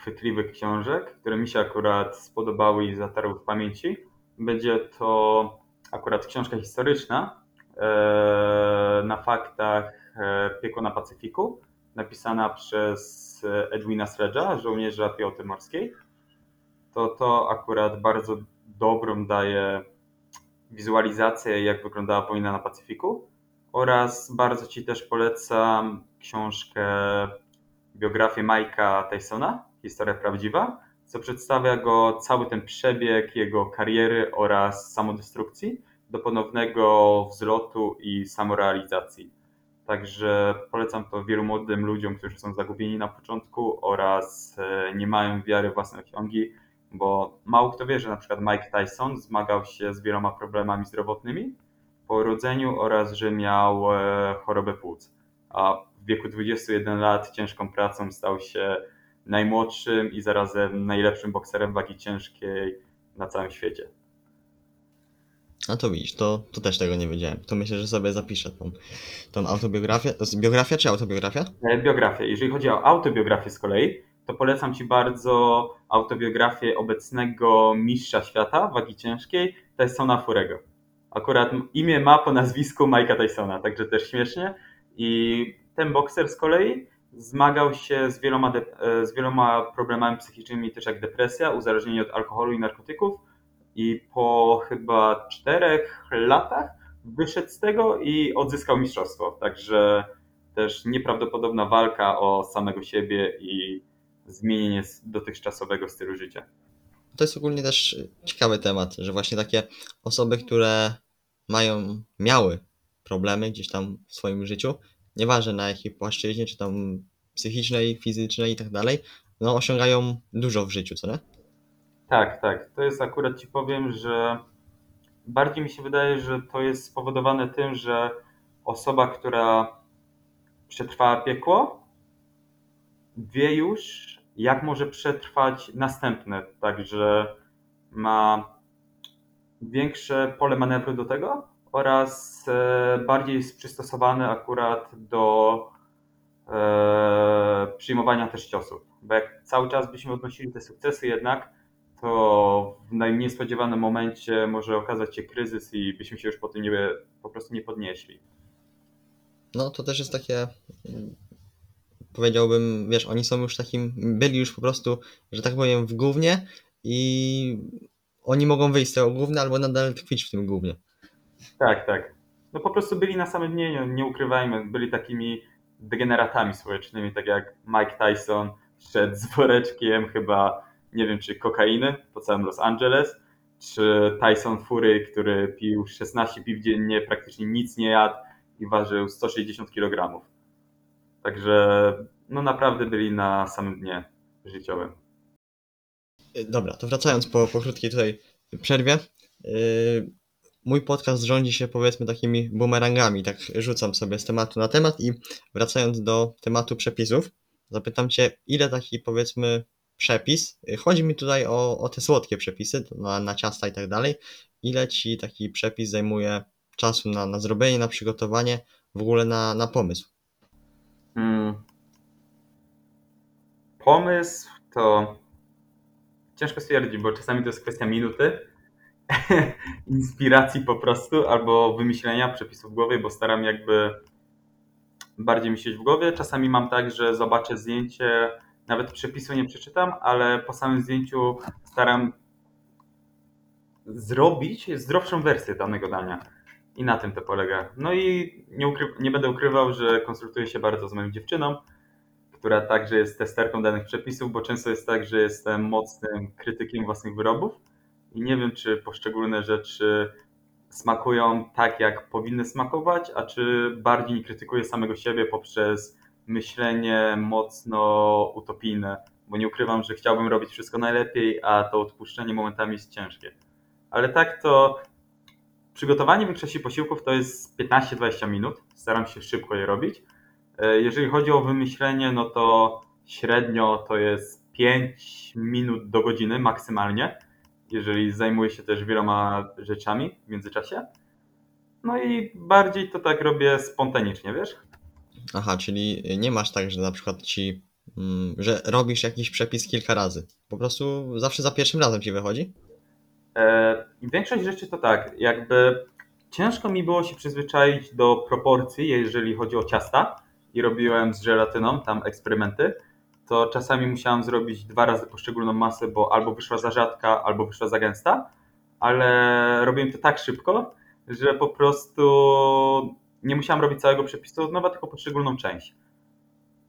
chwytliwych książek, które mi się akurat spodobały i zatarły w pamięci, będzie to akurat książka historyczna e, na faktach e, Piekło na Pacyfiku, napisana przez Edwina Sledge'a, żołnierza piechoty morskiej. To to akurat bardzo dobrą daje wizualizację, jak wyglądała wojna na Pacyfiku. Oraz bardzo Ci też polecam książkę, biografię Mike'a Tysona, Historia Prawdziwa, co przedstawia go cały ten przebieg jego kariery oraz samodestrukcji do ponownego wzlotu i samorealizacji. Także polecam to wielu młodym ludziom, którzy są zagubieni na początku oraz e, nie mają wiary w własne osiągi, bo mało kto wie, że na przykład Mike Tyson zmagał się z wieloma problemami zdrowotnymi po urodzeniu oraz że miał e, chorobę płuc. A w wieku 21 lat ciężką pracą stał się najmłodszym i zarazem najlepszym bokserem wagi ciężkiej na całym świecie. A to widzisz, to, to też tego nie wiedziałem. To myślę, że sobie zapiszę tą, tą autobiografię. To jest biografia czy autobiografia? E, Biografię. Jeżeli chodzi o autobiografię z kolei, to polecam Ci bardzo autobiografię obecnego mistrza świata wagi ciężkiej, Tysona Furego. Akurat imię ma po nazwisku Mike'a Tysona, także też śmiesznie. I ten bokser z kolei zmagał się z wieloma, e, z wieloma problemami psychicznymi, też jak depresja, uzależnienie od alkoholu i narkotyków. I po chyba czterech latach wyszedł z tego i odzyskał mistrzostwo. Także też nieprawdopodobna walka o samego siebie i zmienienie dotychczasowego stylu życia. To jest ogólnie też ciekawy temat, że właśnie takie osoby, które mają, miały problemy gdzieś tam w swoim życiu, nieważne na jakiej płaszczyźnie, czy tam psychicznej, fizycznej i tak dalej, no osiągają dużo w życiu, co nie? Tak, tak. To jest akurat ci powiem, że bardziej mi się wydaje, że to jest spowodowane tym, że osoba, która przetrwała piekło, wie już, jak może przetrwać następne. Także ma większe pole manewru do tego oraz e, bardziej jest przystosowany akurat do e, przyjmowania też ciosów. Bo jak cały czas byśmy odnosili te sukcesy jednak, to w najmniej spodziewanym momencie może okazać się kryzys i byśmy się już po tym nie, po prostu nie podnieśli. No to też jest takie, powiedziałbym, wiesz, oni są już takim, byli już po prostu, że tak powiem, w gównie i oni mogą wyjść z tego gówna albo nadal tkwić w tym gównie. Tak, tak. No po prostu byli na samym dnie, nie, ukrywajmy, byli takimi degeneratami społecznymi, tak jak Mike Tyson szedł z woreczkiem chyba, nie wiem czy kokainy po całym Los Angeles, czy Tyson Fury, który pił 16 piw dziennie, praktycznie nic nie jadł i ważył 160 kg. Także no naprawdę byli na samym dnie życiowym. Dobra, to wracając po, po krótkiej tutaj przerwie. Yy, mój podcast rządzi się powiedzmy takimi bumerangami, tak rzucam sobie z tematu na temat i wracając do tematu przepisów, zapytam Cię, ile taki powiedzmy przepis, chodzi mi tutaj o, o te słodkie przepisy na, na ciasta i tak dalej, ile Ci taki przepis zajmuje czasu na, na zrobienie, na przygotowanie, w ogóle na, na pomysł? Hmm. Pomysł to ciężko stwierdzić, bo czasami to jest kwestia minuty, inspiracji po prostu, albo wymyślenia przepisów w głowie, bo staram jakby bardziej myśleć w głowie. Czasami mam tak, że zobaczę zdjęcie, nawet przepisu nie przeczytam, ale po samym zdjęciu staram zrobić zdrowszą wersję danego dania. I na tym to polega. No i nie, ukry- nie będę ukrywał, że konsultuję się bardzo z moją dziewczyną, która także jest testerką danych przepisów, bo często jest tak, że jestem mocnym krytykiem własnych wyrobów i nie wiem, czy poszczególne rzeczy smakują tak, jak powinny smakować, a czy bardziej krytykuję samego siebie poprzez myślenie mocno utopijne, bo nie ukrywam, że chciałbym robić wszystko najlepiej, a to odpuszczenie momentami jest ciężkie. Ale tak to przygotowanie większości posiłków to jest 15-20 minut. Staram się szybko je robić. E, Jeżeli chodzi o wymyślenie, no to średnio to jest 5 minut do godziny maksymalnie, jeżeli zajmuję się też wieloma rzeczami w międzyczasie. No i bardziej to tak robię spontanicznie, wiesz? Aha, czyli nie masz tak, że na przykład ci, mm, że robisz jakiś przepis kilka razy. Po prostu zawsze za pierwszym razem ci wychodzi? E, większość rzeczy to tak, jakby ciężko mi było się przyzwyczaić do proporcji, jeżeli chodzi o ciasta i robiłem z żelatyną tam eksperymenty, to czasami musiałem zrobić dwa razy poszczególną masę, bo albo wyszła za rzadka, albo wyszła za gęsta, ale robiłem to tak szybko, że po prostu nie musiałem robić całego przepisu od nowa, tylko poszczególną część.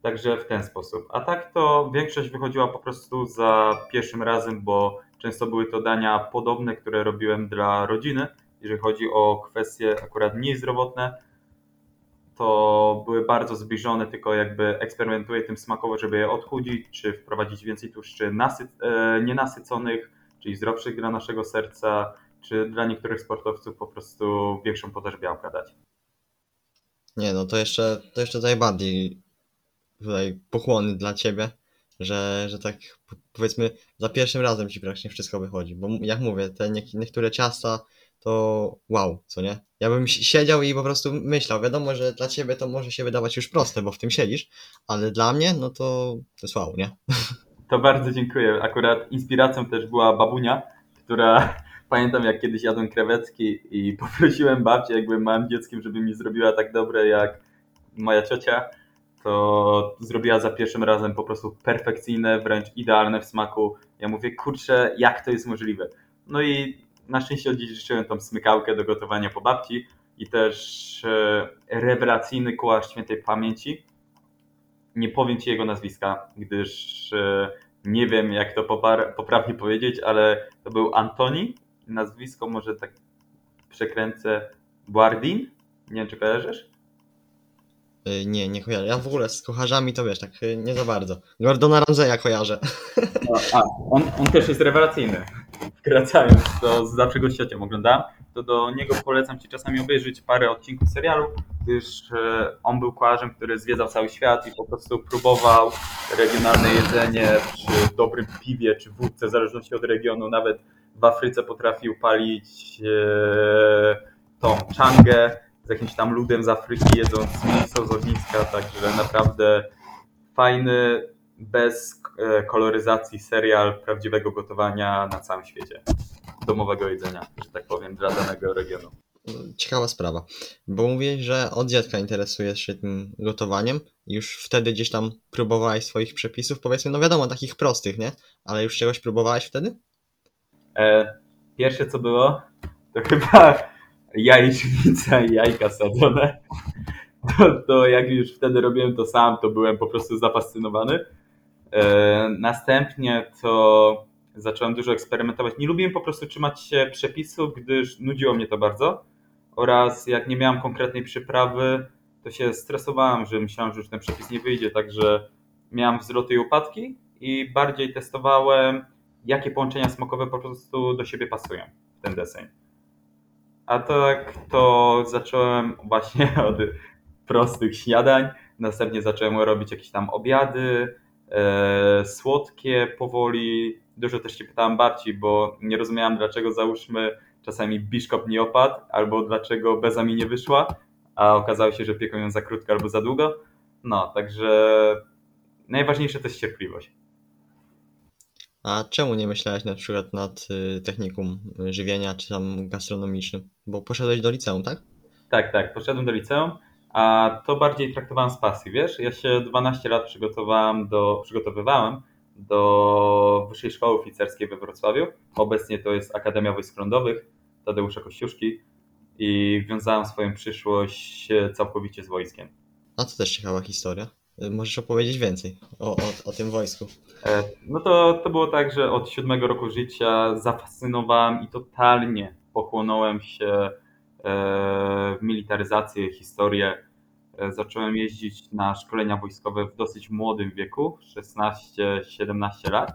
Także w ten sposób. A tak to większość wychodziła po prostu za pierwszym razem, bo często były to dania podobne, które robiłem dla rodziny. Jeżeli chodzi o kwestie akurat mniej zdrowotne, to były bardzo zbliżone, tylko jakby eksperymentuję tym smakowo, żeby je odchudzić, czy wprowadzić więcej tłuszczy nasyc e, nienasyconych, czyli zdrowszych dla naszego serca, czy dla niektórych sportowców po prostu większą podaż białka dać. Nie, no to jeszcze, to jeszcze najbardziej tutaj pochłonny dla ciebie, że, że tak powiedzmy za pierwszym razem ci praktycznie wszystko wychodzi. Bo jak mówię, te nie- niektóre ciasta to wow, co nie? Ja bym si- siedział i po prostu myślał. Wiadomo, że dla ciebie to może się wydawać już proste, bo w tym siedzisz, ale dla mnie, no to to jest wow, nie? To bardzo dziękuję. Akurat inspiracją też była babunia, która pamiętam jak kiedyś jadłem krewetki i poprosiłem babcię, jak byłem małym dzieckiem, żeby mi zrobiła tak dobre jak moja ciocia, to zrobiła za pierwszym razem po prostu perfekcyjne, wręcz idealne w smaku. Ja mówię, kurczę, jak to jest możliwe? No i na szczęście odziedziczyłem tą smykałkę do gotowania po babci i też e, rewelacyjny kołarz świętej pamięci. Nie powiem Ci jego nazwiska, gdyż e, nie wiem, jak to poprawnie powiedzieć, ale to był Antoni. Nazwisko może tak przekręcę. Guardin? Nie wiem, czy kojarzysz? Y, Nie, nie kojarzę. Ja w ogóle z kucharzami to wiesz, tak nie za bardzo. Gordona Ramsaya kojarzę. No, a, on, on też jest rewelacyjny. Wkracając, to zawsze go ciocią to do niego polecam Ci czasami obejrzeć parę odcinków serialu, gdyż e, on był kucharzem, który zwiedzał cały świat i po prostu próbował regionalne jedzenie przy dobrym piwie czy wódce, w zależności od regionu. Nawet w Afryce potrafił palić e, tą czangę z jakimś tam ludem z Afryki, jedząc mięso z ogniska, także naprawdę fajny, bez e, koloryzacji serial prawdziwego gotowania na całym świecie. Domowego jedzenia, że tak powiem, dla danego regionu. Ciekawa sprawa. Bo mówiłeś, że od dziecka interesujesz się tym gotowaniem. Już wtedy gdzieś tam próbowałeś swoich przepisów, powiedzmy, no wiadomo, takich prostych, nie? Ale już czegoś próbowałeś wtedy? E, pierwsze co było, to chyba jajecznica i jajka sadzone. To, to jak już wtedy robiłem to sam, to byłem po prostu zafascynowany. E, następnie to zacząłem dużo eksperymentować. Nie lubiłem po prostu trzymać się przepisów, gdyż nudziło mnie to bardzo. Oraz jak nie miałem konkretnej przyprawy, to się stresowałem, że myślałem, że już ten przepis nie wyjdzie, także miałem wzloty i upadki i bardziej testowałem, jakie połączenia smakowe po prostu do siebie pasują w ten deseń. A tak to zacząłem właśnie od prostych śniadań, następnie zacząłem robić jakieś tam obiady, słodkie powoli. Dużo też się pytałem babci, bo nie rozumiałem dlaczego załóżmy czasami biszkop nie opadł, albo dlaczego beza mi nie wyszła, a okazało się, że pieką ją za krótko albo za długo. No, także najważniejsze to jest cierpliwość. A czemu nie myślałeś na przykład nad y, technikum żywienia czy tam gastronomicznym? Bo poszedłeś do liceum, tak? Tak, tak, poszedłem do liceum, a to bardziej traktowałem z pasji, wiesz? Ja się 12 lat przygotowałem do, przygotowywałem do Wyższej Szkoły Oficerskiej we Wrocławiu. Obecnie to jest Akademia Wojsk Lądowych Tadeusza Kościuszki i wiązałem swoją przyszłość całkowicie z wojskiem. A to też ciekawa historia. Y, Możesz opowiedzieć więcej o, o, o tym wojsku. E, No to, to było tak, że od siódmego roku życia zafascynowałem i totalnie pochłonąłem się e, w militaryzację, historię. E, Zacząłem jeździć na szkolenia wojskowe w dosyć młodym wieku, 16-17 lat.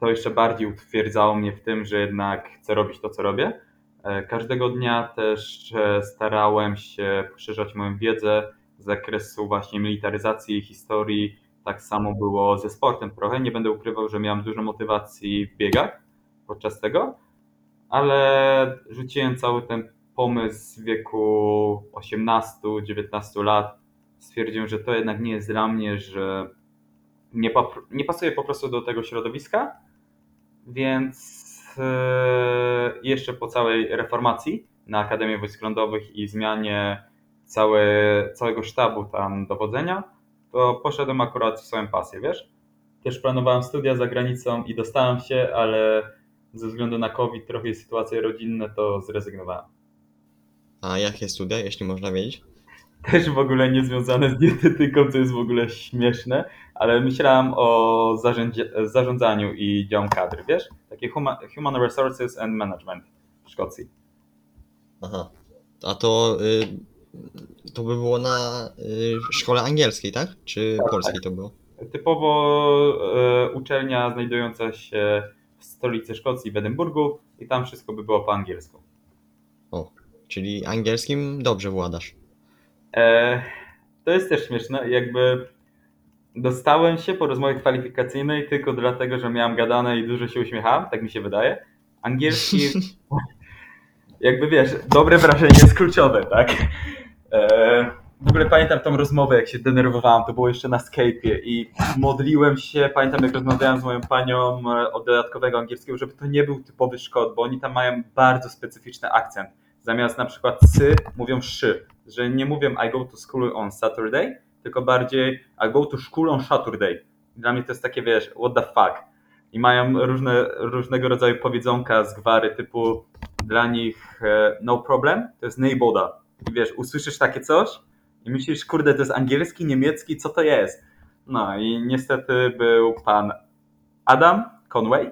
To jeszcze bardziej utwierdzało mnie w tym, że jednak chcę robić to, co robię. E, Każdego dnia też e, starałem się poszerzać moją wiedzę z zakresu właśnie militaryzacji i historii, tak samo było ze sportem trochę. Nie będę ukrywał, że miałem dużo motywacji w biegach podczas tego, ale rzuciłem cały ten pomysł w wieku 18-19 lat. Stwierdziłem, że to jednak nie jest dla mnie, że nie, nie pasuje po prostu do tego środowiska, więc e, jeszcze po całej reformacji na Akademię Wojsk Lądowych i zmianie całe, całego sztabu tam dowodzenia, to poszedłem akurat w swoją pasję, wiesz? Też planowałem studia za granicą i dostałem się, ale ze względu na COVID, trochę sytuacje rodzinne, to zrezygnowałem. A jakie studia, jeśli można wiedzieć? Też w ogóle nie związane z dietetyką, co jest w ogóle śmieszne, ale myślałem o zarządzaniu i działem kadry, wiesz? Takie human, human Resources and Management w Szkocji. Aha. A to, y, to by było na y, szkole angielskiej, tak? Czy Tak, polskiej to było? Typowo e, uczelnia znajdująca się w stolicy Szkocji, w Edynburgu i tam wszystko by było po angielsku. O, czyli angielskim dobrze władasz. E, to jest też śmieszne, jakby dostałem się po rozmowie kwalifikacyjnej tylko dlatego, że miałem gadane i dużo się uśmiechałem, tak mi się wydaje. Angielski, jakby wiesz, dobre wrażenie jest kluczowe, tak? E, w ogóle pamiętam tą rozmowę, jak się denerwowałem, to było jeszcze na Skype'ie i modliłem się, pamiętam jak rozmawiałem z moją panią e, od dodatkowego angielskiego, żeby to nie był typowy Szkot, bo oni tam mają bardzo specyficzny akcent. Zamiast na przykład sy mówią szy, że nie mówią I go to school on Saturday, tylko bardziej I go to school on Saturday. Dla mnie to jest takie, wiesz, what the fuck. I mają różne, różnego rodzaju powiedzonka z gwary typu dla nich e, no problem, to jest nejboda. I wiesz, usłyszysz takie coś i myślisz, kurde, to jest angielski, niemiecki, co to jest? No i niestety był pan Adam Conway,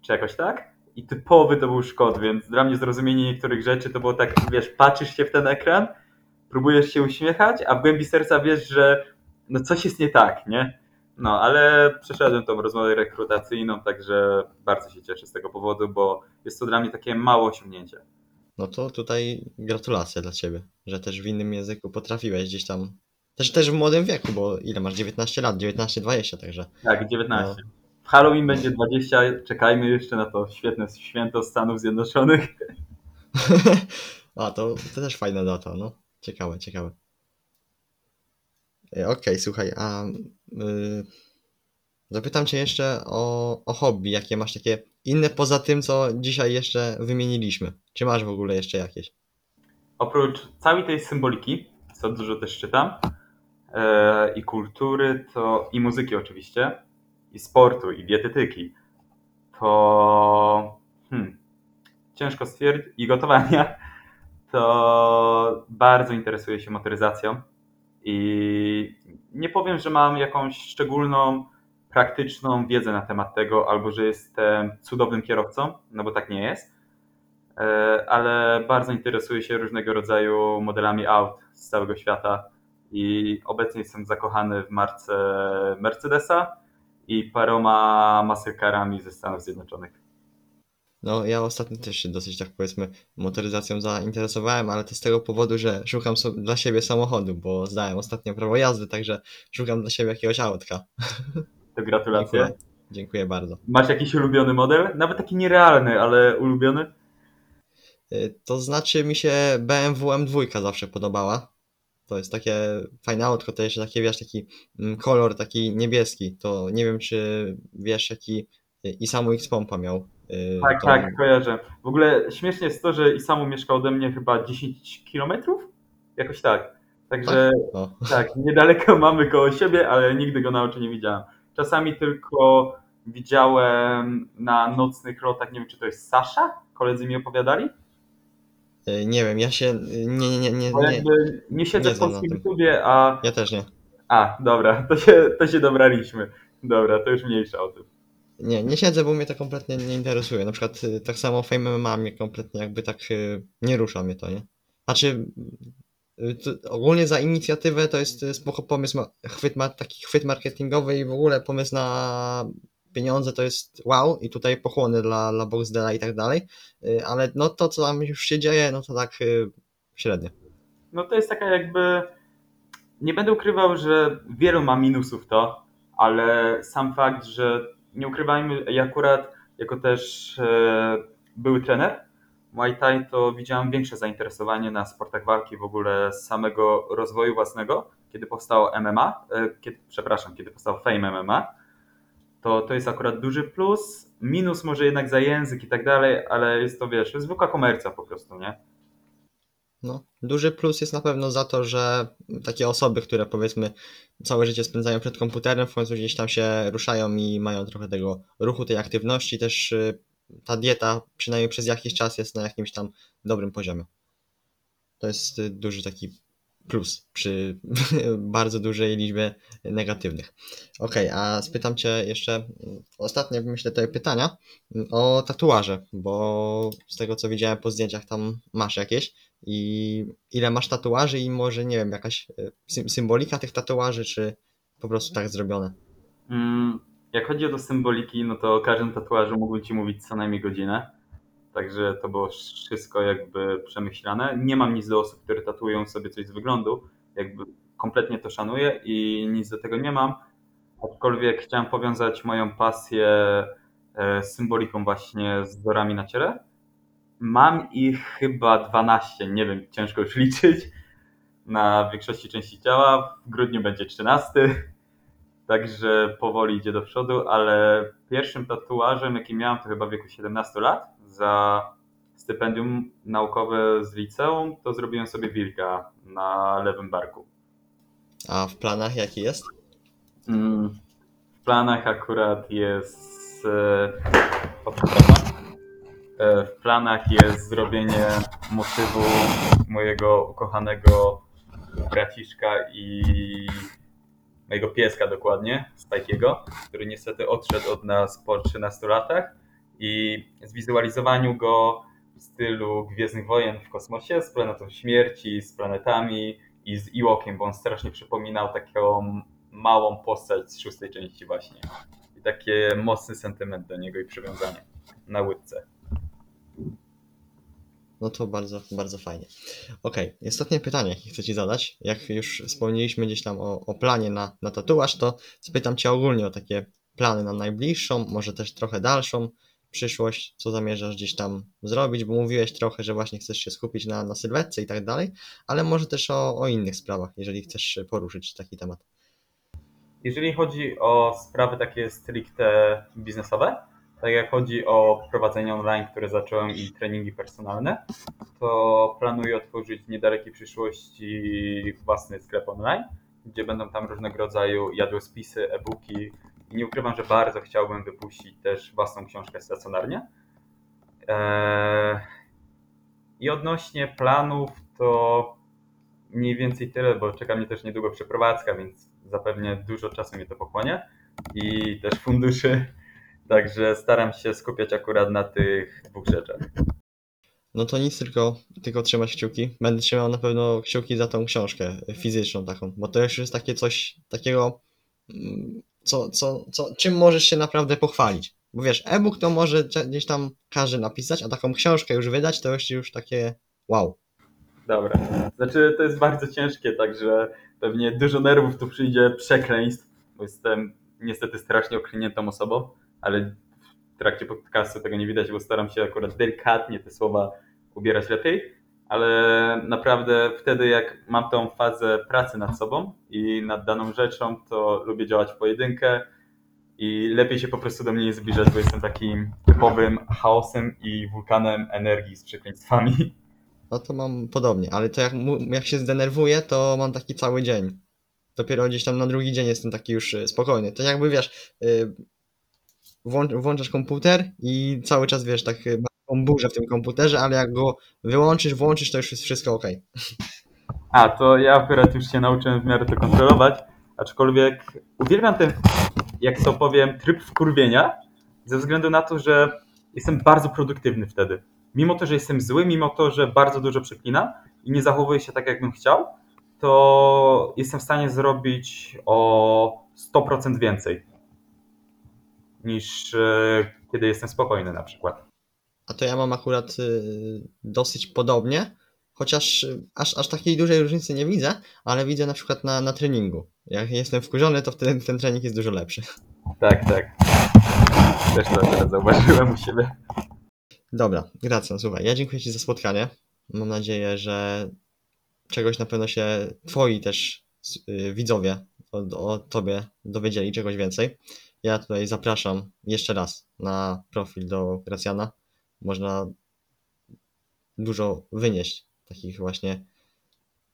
czy jakoś tak? I typowy to był Szkot, więc dla mnie zrozumienie niektórych rzeczy to było tak, wiesz, patrzysz się w ten ekran próbujesz się uśmiechać, a w głębi serca wiesz, że no coś jest nie tak, nie? No, ale przeszedłem tą rozmowę rekrutacyjną, także bardzo się cieszę z tego powodu, bo jest to dla mnie takie małe osiągnięcie. No to tutaj gratulacje dla ciebie, że też w innym języku potrafiłeś gdzieś tam. Też, też w młodym wieku, bo ile masz? 19 lat, 19-20, także. Tak, 19. W Halloween będzie 20, czekajmy jeszcze na to świetne święto Stanów Zjednoczonych. A to, to też fajna data, no. Ciekawe, ciekawe. E, Okej, słuchaj, a y, zapytam cię jeszcze o, o hobby, jakie masz takie inne poza tym, co dzisiaj jeszcze wymieniliśmy. Czy masz w ogóle jeszcze jakieś? Oprócz całej tej symboliki, co dużo też czytam, e, i kultury, to i muzyki oczywiście, i sportu, i dietetyki, to hmm, ciężko stwierdzić, i gotowania, to bardzo interesuję się motoryzacją i nie powiem, że mam jakąś szczególną, praktyczną wiedzę na temat tego, albo że jestem cudownym kierowcą, no bo tak nie jest, E, ale bardzo interesuję się różnego rodzaju modelami aut z całego świata i obecnie jestem zakochany w marce Mercedesa i paroma muscle carami ze Stanów Zjednoczonych. No, ja ostatnio też się dosyć, tak powiedzmy, motoryzacją zainteresowałem, ale to z tego powodu, że szukam so dla siebie samochodu, bo zdałem ostatnio prawo jazdy, także szukam dla siebie jakiegoś autka. To gratulacje. Dziękuję. Dziękuję bardzo. Masz jakiś ulubiony model? Nawet taki nierealny, ale ulubiony? Y, To znaczy mi się BMW M2 zawsze podobała. To jest takie fajne autko, to jeszcze takie, wiesz, taki mm, kolor taki niebieski. To nie wiem, czy wiesz, jaki y, Isamu X Pompa miał. y, Tak, tą- tak, kojarzę. W ogóle śmiesznie jest to, że Isamu mieszka ode mnie chyba 10 kilometrów? Jakoś tak. Także O, Tak, niedaleko mamy koło siebie, ale nigdy go na oczy nie widziałem. Czasami tylko widziałem na nocnych lotach, nie wiem czy to jest Sasza? Koledzy mi opowiadali? Y, nie wiem, ja się y, nie, nie, nie, nie, jakby nie siedzę nie w polskim. YouTubie, a... ja też nie. A, dobra, to się, to się dobraliśmy. Dobra, to już mniejsza o tym. Nie, nie siedzę, bo mnie to kompletnie nie interesuje. Na przykład y, tak samo Fame MMA mnie kompletnie jakby tak nie rusza mnie to, nie? Znaczy to ogólnie za inicjatywę to jest spoko pomysł, chwyt taki chwyt marketingowy i w ogóle pomysł na pieniądze to jest wow i tutaj pochłony dla, dla Boxdela i tak dalej, Y, ale no to co tam już się dzieje, no to tak y, średnio. No to jest taka jakby... Nie będę ukrywał, że wielu ma minusów to, ale sam fakt, że nie ukrywajmy, ja akurat jako też e, były trener Muay Thai, to widziałem większe zainteresowanie na sportach walki w ogóle z samego rozwoju własnego, kiedy powstało MMA, e, kiedy, przepraszam, kiedy powstał Fame MMA, to to jest akurat duży plus, minus może jednak za język i tak dalej, ale jest to, wiesz, zwykła komercja po prostu, nie? No, duży plus jest na pewno za to, że takie osoby, które powiedzmy całe życie spędzają przed komputerem, w końcu gdzieś tam się ruszają i mają trochę tego ruchu, tej aktywności, też y, ta dieta przynajmniej przez jakiś czas jest na jakimś tam dobrym poziomie. To jest y, duży taki plus przy bardzo dużej liczbie negatywnych. Okej, a spytam Cię jeszcze y, ostatnie, myślę, te pytania y, o tatuaże, bo z tego co widziałem po zdjęciach tam masz jakieś i ile masz tatuaży i może, nie wiem, jakaś sym- symbolika tych tatuaży, czy po prostu tak zrobione? Mm, Jak chodzi o do symboliki, no to o każdym tatuażu mógłbym Ci mówić co najmniej godzinę. Także to było wszystko jakby przemyślane. Nie mam nic do osób, które tatuują sobie coś z wyglądu. Jakby kompletnie to szanuję i nic do tego nie mam. Aczkolwiek chciałem powiązać moją pasję e, z symboliką właśnie z wzorami na ciele. Mam ich chyba 12, nie wiem, ciężko już liczyć. Na większości części ciała. W grudniu będzie 13. Także powoli idzie do przodu, ale pierwszym tatuażem, jaki miałem, to chyba w wieku 17 lat. Za stypendium naukowe z liceum, to zrobiłem sobie wilka na lewym barku. A w planach jaki jest? Mm, W planach akurat jest. e. E, W planach jest zrobienie motywu mojego ukochanego braciszka i mojego pieska dokładnie, Spajkiego, który niestety odszedł od nas po 13 latach i zwizualizowaniu go w stylu Gwiezdnych Wojen w kosmosie, z planetą śmierci, z planetami i z Ewokiem, bo on strasznie przypominał taką małą postać z szóstej części właśnie. I taki mocny sentyment do niego i przywiązanie na łydce. No to bardzo, bardzo fajnie. Okej, i ostatnie pytanie, jakie chcę Ci zadać. Jak już wspomnieliśmy gdzieś tam o, o planie na, na tatuaż, to spytam Cię ogólnie o takie plany na najbliższą, może też trochę dalszą przyszłość, co zamierzasz gdzieś tam zrobić, bo mówiłeś trochę, że właśnie chcesz się skupić na, na sylwetce i tak dalej, ale może też o, o innych sprawach, jeżeli chcesz poruszyć taki temat. Jeżeli chodzi o sprawy takie stricte biznesowe, tak jak chodzi o prowadzenie online, które zacząłem i treningi personalne, to planuję otworzyć w niedalekiej przyszłości własny sklep online, gdzie będą tam różnego rodzaju jadłospisy, e-booki nie ukrywam, że bardzo chciałbym wypuścić też własną książkę stacjonarnie. Eee, I odnośnie planów to mniej więcej tyle, bo czeka mnie też niedługo przeprowadzka, więc zapewne dużo czasu mnie to pochłonie i też funduszy. Także staram się skupiać akurat na tych dwóch rzeczach. No to nic, tylko, tylko trzymać kciuki. Będę trzymał na pewno kciuki za tą książkę fizyczną taką, bo to już jest takie coś takiego, mm, co, co, co, czym możesz się naprawdę pochwalić. Bo wiesz, e-book to może gdzieś tam każdy napisać, a taką książkę już wydać to już, już takie wow. Dobra. Znaczy, to jest bardzo ciężkie, także pewnie dużo nerwów tu przyjdzie, przekleństw, bo jestem niestety strasznie okliniętą osobą, ale w trakcie podcastu tego nie widać, bo staram się akurat delikatnie te słowa ubierać lepiej, ale naprawdę wtedy, jak mam tą fazę pracy nad sobą i nad daną rzeczą, to lubię działać pojedynkę i lepiej się po prostu do mnie nie zbliżać, bo jestem takim typowym chaosem i wulkanem energii z przekleństwami. No to mam podobnie, ale to jak, jak się zdenerwuję, to mam taki cały dzień. Dopiero gdzieś tam na drugi dzień jestem taki już y, spokojny. To jakby wiesz, włą- włączasz komputer i cały czas wiesz, tak ma taką burzę w tym komputerze, ale jak go wyłączysz, włączysz, to już jest wszystko ok. A, to ja akurat już się nauczyłem w miarę to kontrolować, aczkolwiek uwielbiam ten, jak to powiem, tryb wkurwienia, ze względu na to, że jestem bardzo produktywny wtedy. Mimo to, że jestem zły, mimo to, że bardzo dużo przeklinam i nie zachowuję się tak, jakbym chciał, to jestem w stanie zrobić o 100% więcej niż e, kiedy jestem spokojny na przykład. A to ja mam akurat y, dosyć podobnie, chociaż y, aż, aż takiej dużej różnicy nie widzę, ale widzę na przykład na, na treningu. Jak jestem wkurzony, to wtedy ten trening jest dużo lepszy. Tak, tak. Też to teraz zauważyłem u siebie. Dobra, Gracjan, słuchaj, ja dziękuję Ci za spotkanie. Mam nadzieję, że czegoś na pewno się Twoi też y, widzowie o, o Tobie dowiedzieli, czegoś więcej. Ja tutaj zapraszam jeszcze raz na profil do Gracjana. Można dużo wynieść takich właśnie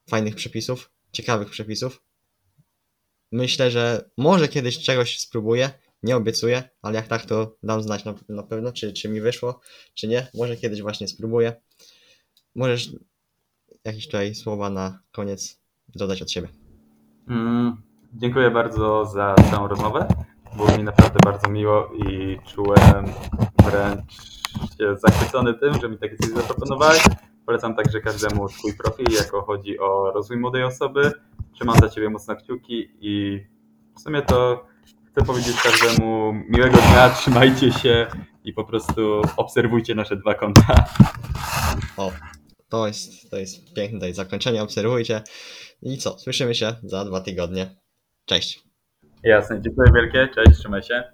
fajnych przepisów, ciekawych przepisów. Myślę, że może kiedyś czegoś spróbuję, nie obiecuję, ale jak tak, to dam znać na, na pewno, czy, czy mi wyszło, czy nie. Może kiedyś właśnie spróbuję. Możesz jakieś tutaj słowa na koniec dodać od siebie. Mm, dziękuję bardzo za całą rozmowę. Było mi naprawdę bardzo miło i czułem wręcz się zachwycony tym, że mi takie coś zaproponowałeś. Polecam także każdemu Twój profil, jako chodzi o rozwój młodej osoby. Trzymam za Ciebie mocno kciuki i w sumie to chcę powiedzieć każdemu miłego dnia, trzymajcie się i po prostu obserwujcie nasze dwa konta. O, to jest, to jest piękne tutaj zakończenie, obserwujcie. I co, słyszymy się za dwa tygodnie. Cześć. Jasne, dziękuję wielkie, cześć, trzymaj się.